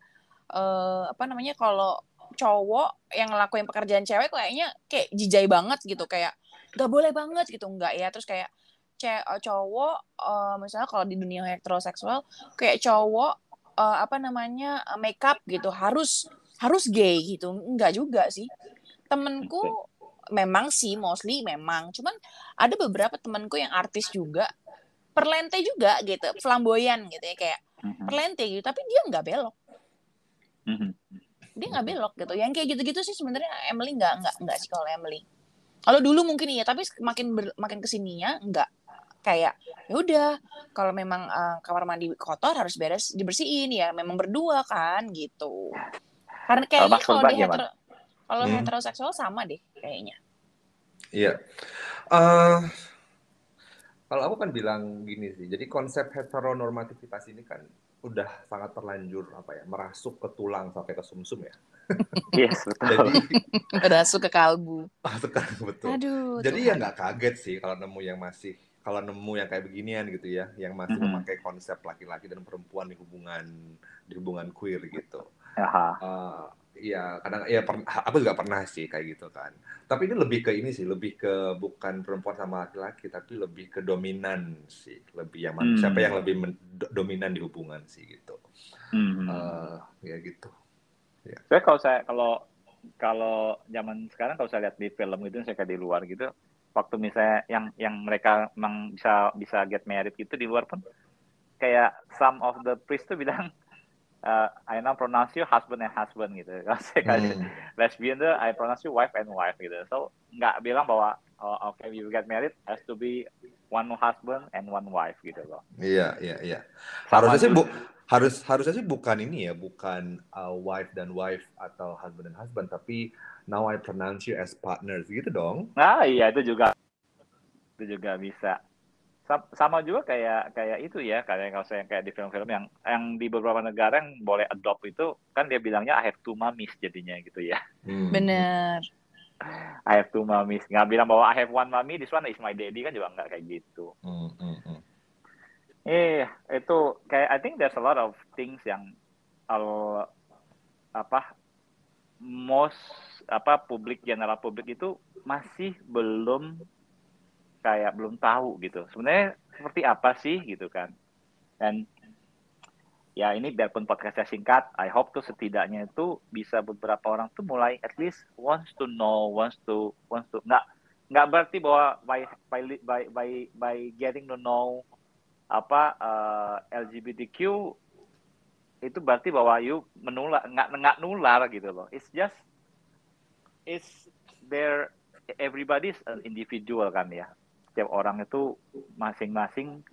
eh, apa namanya kalau cowok yang ngelakuin pekerjaan cewek kayaknya kayak jijai banget gitu kayak nggak boleh banget gitu enggak ya. Terus kayak ce eh, cowok eh, misalnya kalau di dunia heteroseksual kayak cowok eh, apa namanya makeup gitu harus harus gay gitu enggak juga sih. Temenku memang sih mostly memang. Cuman ada beberapa temenku yang artis juga perlente juga gitu flamboyan gitu ya kayak Hmm. perlente gitu tapi dia nggak belok Hmm. dia nggak belok gitu yang kayak gitu-gitu sih sebenarnya Emily nggak nggak nggak sih kalau Emily kalau dulu mungkin iya tapi makin ber- makin ke sininya nggak kayak ya udah kalau memang eh, kamar mandi kotor harus beres dibersihin ya memang berdua kan gitu karena kayaknya Maksud kalau gimana? hetero kalau Hmm. heteroseksual sama deh kayaknya Iya. Eh, kalau aku kan bilang gini sih, jadi konsep heteronormativitas ini kan udah sangat terlanjur apa ya, merasuk ke tulang sampai ke sumsum ya. yes betul Jadi rasuk ke kalbu sekarang betul. aduh Jadi Tuhan. ya nggak kaget sih kalau nemu yang masih kalau nemu yang kayak beginian gitu ya, yang masih Mhm. memakai konsep laki-laki dan perempuan di hubungan di hubungan queer gitu. Aha. Eh, Iya, kadang ya per- aku juga pernah sih kayak gitu kan. Tapi ini lebih ke ini sih, lebih ke bukan perempuan sama laki-laki, tapi lebih ke dominan sih, lebih yang mana Hmm. siapa yang lebih men- do- dominan di hubungan sih gitu. Hmm. Eh, ya gitu. Saya kalau saya kalau kalau zaman sekarang kalau saya lihat di film gitu saya kayak di luar gitu waktu misalnya yang yang mereka memang bisa bisa get married gitu di luar pun kayak some of the priest tuh bilang uh, I now pronounce you husband and husband gitu. Kalau saya Hmm. lesbian tuh I pronounce you wife and wife gitu. So nggak bilang bahwa oh, okay you get married has to be one husband and one wife gitu loh. Iya, iya, iya. Harusnya sih bu, harus harusnya sih bukan ini ya, bukan uh, wife dan wife atau husband dan husband, tapi now I pronounce you as partners gitu dong. Nah iya itu juga itu juga bisa. Sa- Sama juga kayak kayak itu ya, kayak kalau saya kayak di film-film yang yang di beberapa negara yang boleh adopt itu kan dia bilangnya I have two mummies jadinya gitu ya. Hmm. Bener. I have two mummies. Nggak bilang bahwa I have one mommy, this one is my daddy kan juga nggak kayak gitu. Hmm, hmm, hmm. Eh, itu kayak I think there's a lot of things yang al apa most apa publik general publik itu masih belum kayak belum tahu gitu. Sebenarnya seperti apa sih gitu kan. Dan ya ini biarpun podcastnya singkat, I hope tuh setidaknya itu bisa beberapa orang tuh mulai at least wants to know, wants to wants to nggak nggak berarti bahwa by by by by, by getting to know apa uh, LGBTQ itu berarti bahwa you menular nggak nggak nular gitu loh. It's just it's there everybody's an individual kan ya. Setiap orang itu masing-masing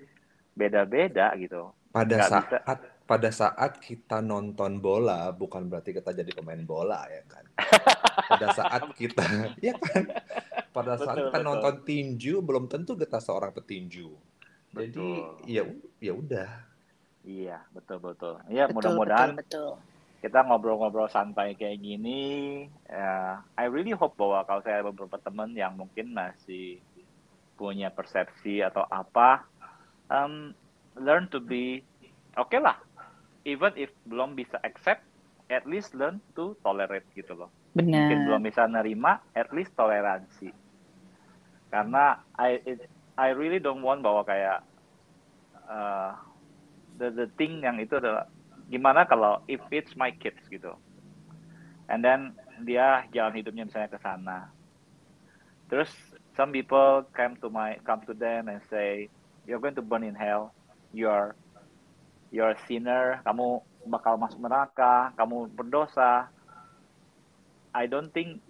beda-beda gitu. Pada Nggak saat bisa. pada saat kita nonton bola bukan berarti kita jadi pemain bola ya kan. Pada saat kita ya kan. Pada saat Betul, kita betul. nonton tinju belum tentu kita seorang petinju. Jadi Betul. ya ya udah. Iya, betul betul. Ya, mudah-mudahan betul, betul. kita ngobrol-ngobrol santai kayak gini. ya, I really hope bahwa kalau saya ada beberapa teman yang mungkin masih punya persepsi atau apa, um, learn to be oke lah. Even if belum bisa accept, at least learn to tolerate gitu loh. Mungkin Bener. belum bisa nerima, at least toleransi. Karena I it- I really don't want bahwa kayak uh, the the thing yang itu adalah gimana kalau if it's my kids gitu. And then dia jalan hidupnya misalnya ke sana. Terus some people come to my come to them and say you're going to burn in hell. You're you're a sinner, kamu bakal masuk neraka, kamu berdosa. I don't think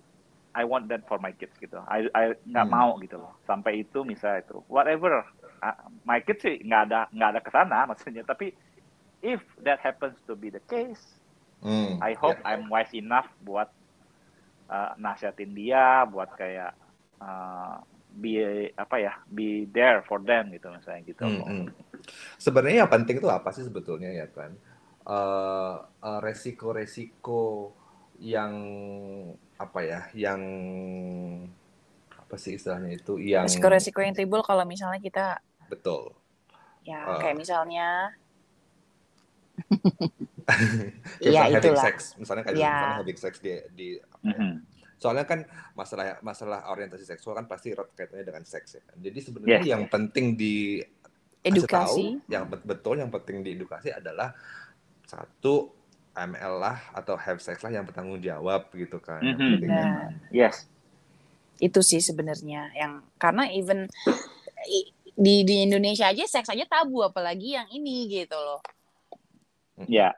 I want that for my kids gitu. I I nggak Hmm. mau gitu loh. Sampai itu misalnya itu whatever. Ah, my kids sih nggak ada nggak ada ke sana maksudnya. Tapi if that happens to be the case, Hmm, I hope ya. I'm wise enough buat uh, nasihatin dia, buat kayak uh, be apa ya, be there for them gitu misalnya gitu. Hmm, hmm. Sebenarnya yang penting itu apa sih sebetulnya ya kan? Eh, eh, resiko-resiko yang apa ya? Yang apa sih istilahnya itu? Yang Resiko-resiko yang timbul kalau misalnya kita betul. ya Ah. kayak misalnya Iya, itulah. sex, misalnya kayak Iya. misalnya having sex di di Mhm. Soalnya kan masalah masalah orientasi seksual kan pasti erat kaitannya dengan seks ya kan. Jadi sebenarnya Yes. yang penting di edukasi tahu, yang bet- betul yang penting diedukasi adalah satu ML lah atau have sex lah yang bertanggung jawab gitu kan. Mhm. pentingnya. Benar. Yes. itu sih sebenarnya yang karena even di di Indonesia aja seks aja tabu apalagi yang ini gitu loh Ya.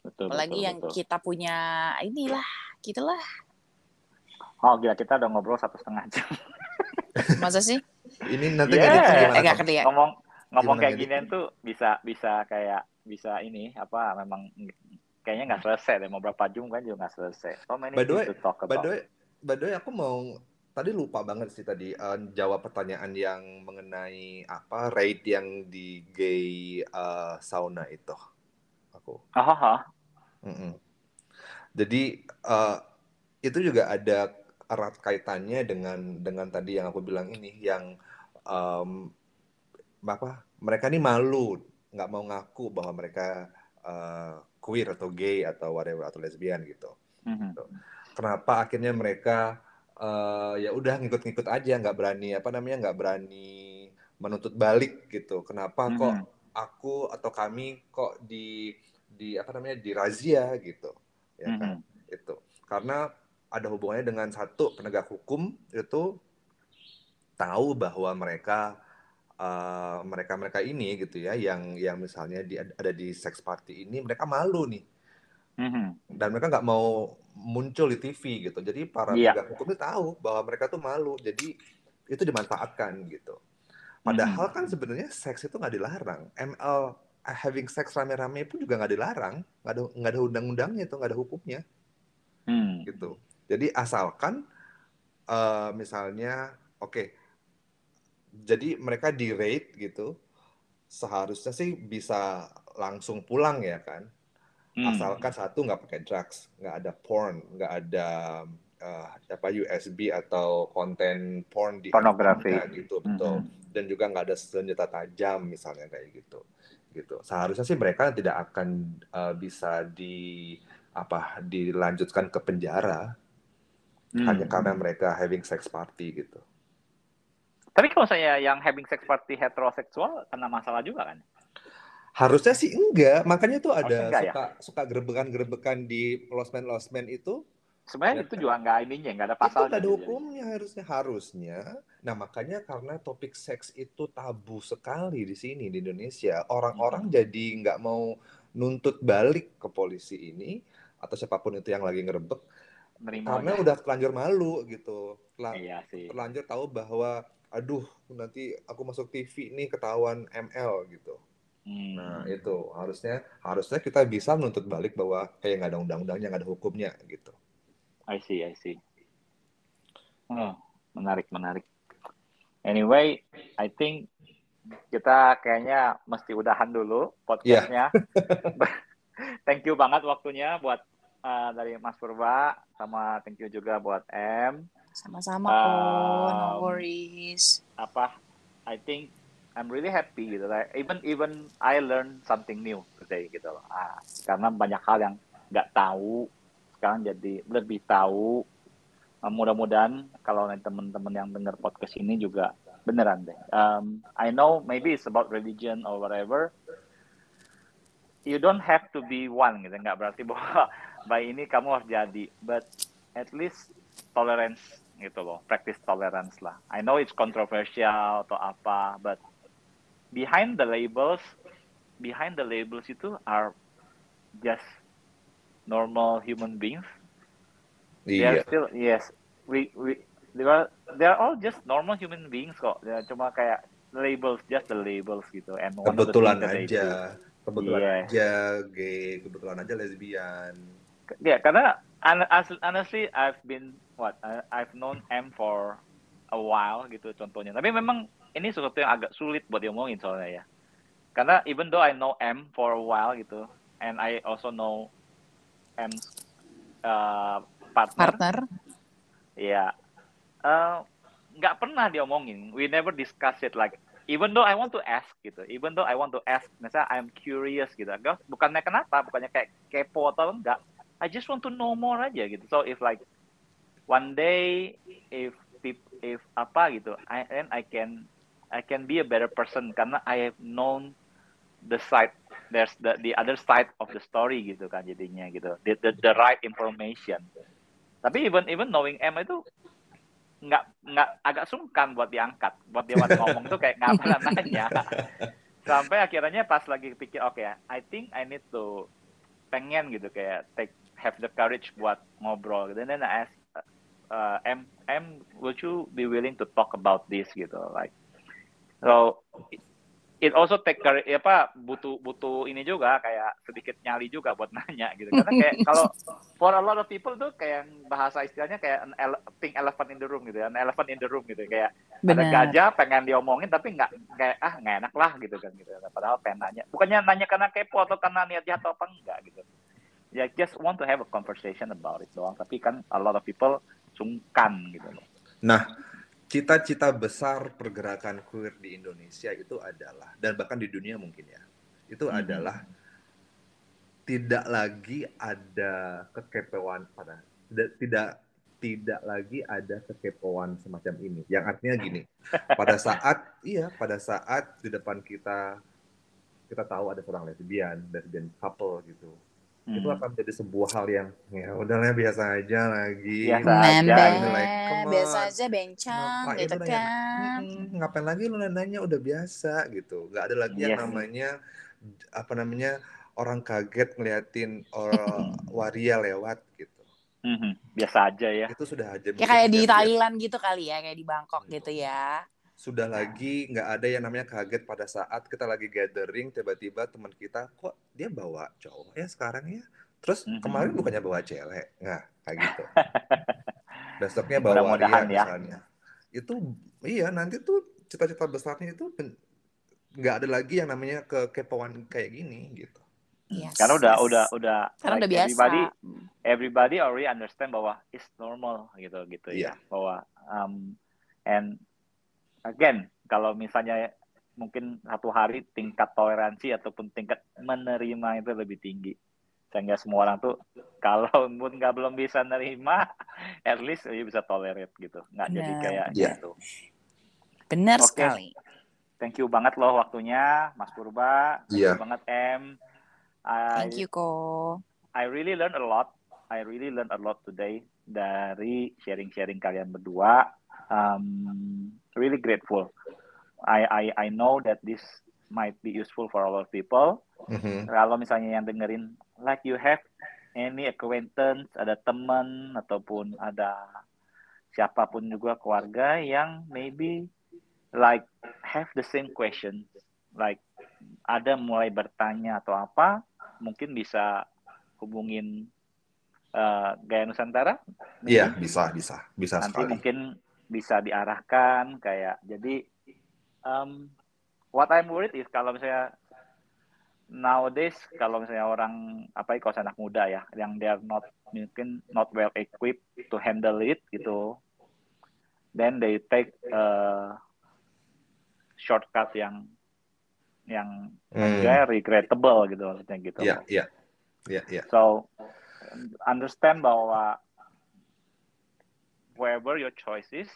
Betul. apalagi betul, yang betul. kita punya inilah gitulah Oh gila kita udah ngobrol satu setengah jam. masa sih Ini nanti Yeah. ngeditnya gimana? eh kerja ngomong ngomong Gimana kayak ginian tuh bisa bisa kayak bisa ini apa memang kayaknya nggak selesai deh mau berapa jam kan juga nggak selesai. So many By the way- talk By about. the way, by the way, aku mau tadi lupa banget sih tadi eh, jawab pertanyaan yang mengenai apa rate yang di gay eh, sauna itu. Aku. Oh, oh, oh. Mm-mm. Jadi eh, itu juga ada erat kaitannya dengan dengan tadi yang aku bilang ini yang em, apa mereka ini malu nggak mau ngaku bahwa mereka eh, queer atau gay atau whatever atau lesbian gitu. Mhm. Kenapa akhirnya mereka eh, ya udah ngikut-ngikut aja nggak berani apa namanya nggak berani menuntut balik gitu. Kenapa kok Mhm. aku atau kami kok di di apa namanya di razia gitu ya kan Mhm. itu karena ada hubungannya dengan satu penegak hukum itu tahu bahwa mereka eh, mereka-mereka ini gitu ya yang yang misalnya di, ada di sex party ini mereka malu nih Mhm. dan mereka nggak mau muncul di TV gitu jadi para Iya. penegak hukum itu tahu bahwa mereka tuh malu jadi itu dimanfaatkan gitu padahal kan sebenarnya seks itu nggak dilarang ML having sex rame-rame pun juga nggak dilarang, nggak ada nggak ada undang-undangnya itu, nggak ada hukumnya, Hmm. gitu. Jadi asalkan eh, misalnya, oke, jadi mereka di rate gitu, seharusnya sih bisa langsung pulang ya kan, Hmm. asalkan satu nggak pakai drugs, nggak ada porn, nggak ada eh, apa USB atau konten porn di Pornografi. gitu, betul. Hmm. Dan juga nggak ada senjata tajam misalnya kayak gitu, gitu. Seharusnya sih mereka tidak akan eh, bisa di apa dilanjutkan ke penjara Hmm. hanya karena mereka having sex party gitu. Tapi kalau saya yang having sex party heteroseksual kena masalah juga kan? Harusnya sih enggak, makanya tuh ada enggak ya? suka suka gerebekan-gerebekan di losmen-losmen itu Sebenarnya Ya. itu juga nggak ininya, nggak ada itu pasalnya. nggak ada hukumnya harusnya harusnya. Nah makanya karena topik seks itu tabu sekali di sini di Indonesia, orang-orang jadi nggak mau nuntut balik ke polisi ini atau siapa pun itu yang lagi ngerebek Nerima karena aja. udah terlanjur malu gitu, Telah- Iya sih. terlanjur tahu bahwa aduh nanti aku masuk TV nih ketahuan ML gitu. Hmm. Nah itu harusnya harusnya kita bisa menuntut balik bahwa kayak nggak ada undang-undangnya nggak ada hukumnya gitu. I see, I see. Oh, menarik, menarik. Anyway, I think kita kayaknya mesti udahan dulu podcastnya. thank you banget waktunya buat uh, dari Mas Purba, sama thank you juga buat M. Sama-sama no Um, worries. Apa? I think I'm really happy gitu. Like, even even I learn something new today gitu loh. Ah, karena banyak hal yang nggak tahu sekarang jadi lebih tahu. Uh, mudah-mudahan kalau nanti teman-teman yang dengar podcast ini juga beneran deh. Um, I know maybe it's about religion or whatever. You don't have to be one gitu. Nggak berarti bahwa by ini kamu harus jadi. But at least tolerance gitu loh. Practice tolerance lah. I know it's controversial atau apa, but behind the labels, behind the labels itu are just normal human beings. They are Iya. still yes. We we they are they are all just normal human beings kok. Ya, cuma kayak labels, just the labels gitu. And kebetulan aja kebetulan Iya. aja gay kebetulan aja lesbian Ya, karena hon- as- honestly I've been what I've known M for a while gitu contohnya. Tapi memang ini sesuatu yang agak sulit buat diomongin soalnya ya. Karena even though I know M for a while gitu, and I also know M's uh, partner, Partner. ya eh, nggak pernah diomongin. We never discuss it like even though I want to ask gitu, even though I want to ask, misalnya I'm curious gitu, bukannya kenapa, bukannya kayak kepo atau enggak, I just want to know more aja gitu. So if like one day if if apa gitu, I and I can I can be a better person karena I have known the side there's the the other side of the story gitu kan jadinya gitu. The the, the right information. Tapi even even knowing M itu nggak nggak agak sungkan buat diangkat. Buat dia buat ngomong tuh kayak nggak pernah nanya. Sampai akhirnya pas lagi pikir oke I think I need to pengen gitu kayak take have the courage buat ngobrol gitu. Then I ask uh, M M would you be willing to talk about this gitu like so it- it also take courage apa butuh butuh ini juga kayak sedikit nyali juga buat nanya gitu. Karena kayak kalau for a lot of people tuh kayak bahasa istilahnya kayak an ele- pink elephant in the room gitu ya an elephant in the room gitu. Kayak ada Benar. gajah pengen diomongin tapi nggak kayak ah nggak enak lah gitu kan gitu padahal pengen nanya. Bukannya nanya karena kepo atau karena niat jahat atau apa enggak gitu ya just want to have a conversation about it doang. Tapi kan a lot of people sungkan gitu loh. Nah cita-cita besar pergerakan queer di Indonesia itu adalah dan bahkan di dunia mungkin ya itu Mhm. adalah tidak lagi ada kekepoan pada tidak tidak tidak lagi ada kekepoan semacam ini. Yang artinya gini pada saat iya pada saat di depan kita kita tahu ada seorang lesbian lesbian couple gitu itu Hmm. akan menjadi sebuah hal yang ya udahlah biasa aja lagi Biasa aja, Nembek, gitu, like, biasa aja bencang Ngapain gitu nanya? kan. "Mm-mm, ngapain lagi lu nanya udah biasa gitu nggak ada lagi yang Yes. namanya apa namanya orang kaget ngeliatin orang waria lewat gitu Mhm. biasa aja ya itu sudah aja Ya kayak di biasa. Thailand gitu kali ya, kayak di Bangkok gitu ya. Sudah lagi nggak ada yang namanya kaget pada saat kita lagi gathering tiba-tiba teman kita kok dia bawa cowok ya sekarang ya terus Mhm. kemarin bukannya bawa cewek nggak kayak gitu besoknya bawa Ria Mudah-mudahan ya. misalnya itu iya nanti tuh cita-cita besarnya itu nggak ada lagi yang namanya kekepoan kayak gini gitu Yes, Karena udah yes. udah udah Karena udah like biasa. everybody everybody already understand bahwa it's normal gitu gitu Iya. ya bahwa um, and again kalau misalnya mungkin satu hari tingkat toleransi ataupun tingkat menerima itu lebih tinggi sehingga semua orang tuh kalau pun nggak belum bisa nerima at least ya bisa tolerate gitu nggak jadi Benar. kayak Iya. gitu Benar Oke. sekali. thank you banget loh waktunya Mas Purba thank Iya. you banget M I, Thank you, Ko. I really learn a lot. I really learn a lot today dari sharing-sharing kalian berdua. Um, really grateful. I, I I know that this might be useful for a lot of people. Mhm. Kalau misalnya yang dengerin, like you have any acquaintance, ada teman ataupun ada siapa pun juga keluarga yang maybe like have the same question, like ada mulai bertanya atau apa, mungkin bisa hubungin eh, Gaya Nusantara. iya bisa bisa bisa Nanti sekali mungkin bisa diarahkan kayak jadi um, what I'm worried is kalau misalnya nowadays kalau misalnya orang apa ya kalau anak muda ya yang they are not mungkin not well equipped to handle it gitu then they take uh, shortcut yang yang Hmm. ya regrettable gitu maksudnya gitu iya iya iya iya So understand bahwa wherever your choice is,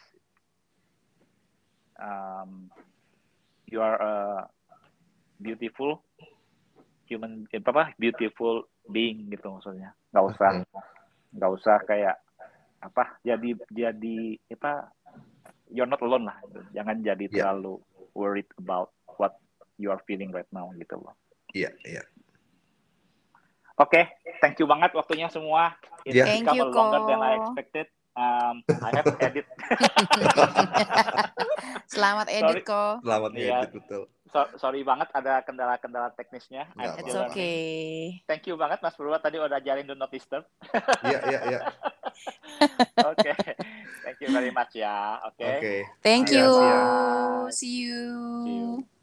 um, you are a beautiful human, eh, apa beautiful being gitu maksudnya. Nggak usah, nggak usah kayak apa jadi jadi apa you're not alone lah. gitu. Jangan jadi Yeah. terlalu worried about what you are feeling right now gitu loh. iya iya Oke, thank you banget waktunya semua. It Yeah. Thank you, longer than I expected. Um, I have to edit. Selamat edit, Ko. selamat Iya. ngedit betul So- sorry banget ada kendala-kendala teknisnya. Nggak It's okay. Thank you banget Mas Purwa tadi udah jalin do not disturb. iya iya iya Oke, thank you very much ya. Oke. oke Thank Iya, you. See you. See you.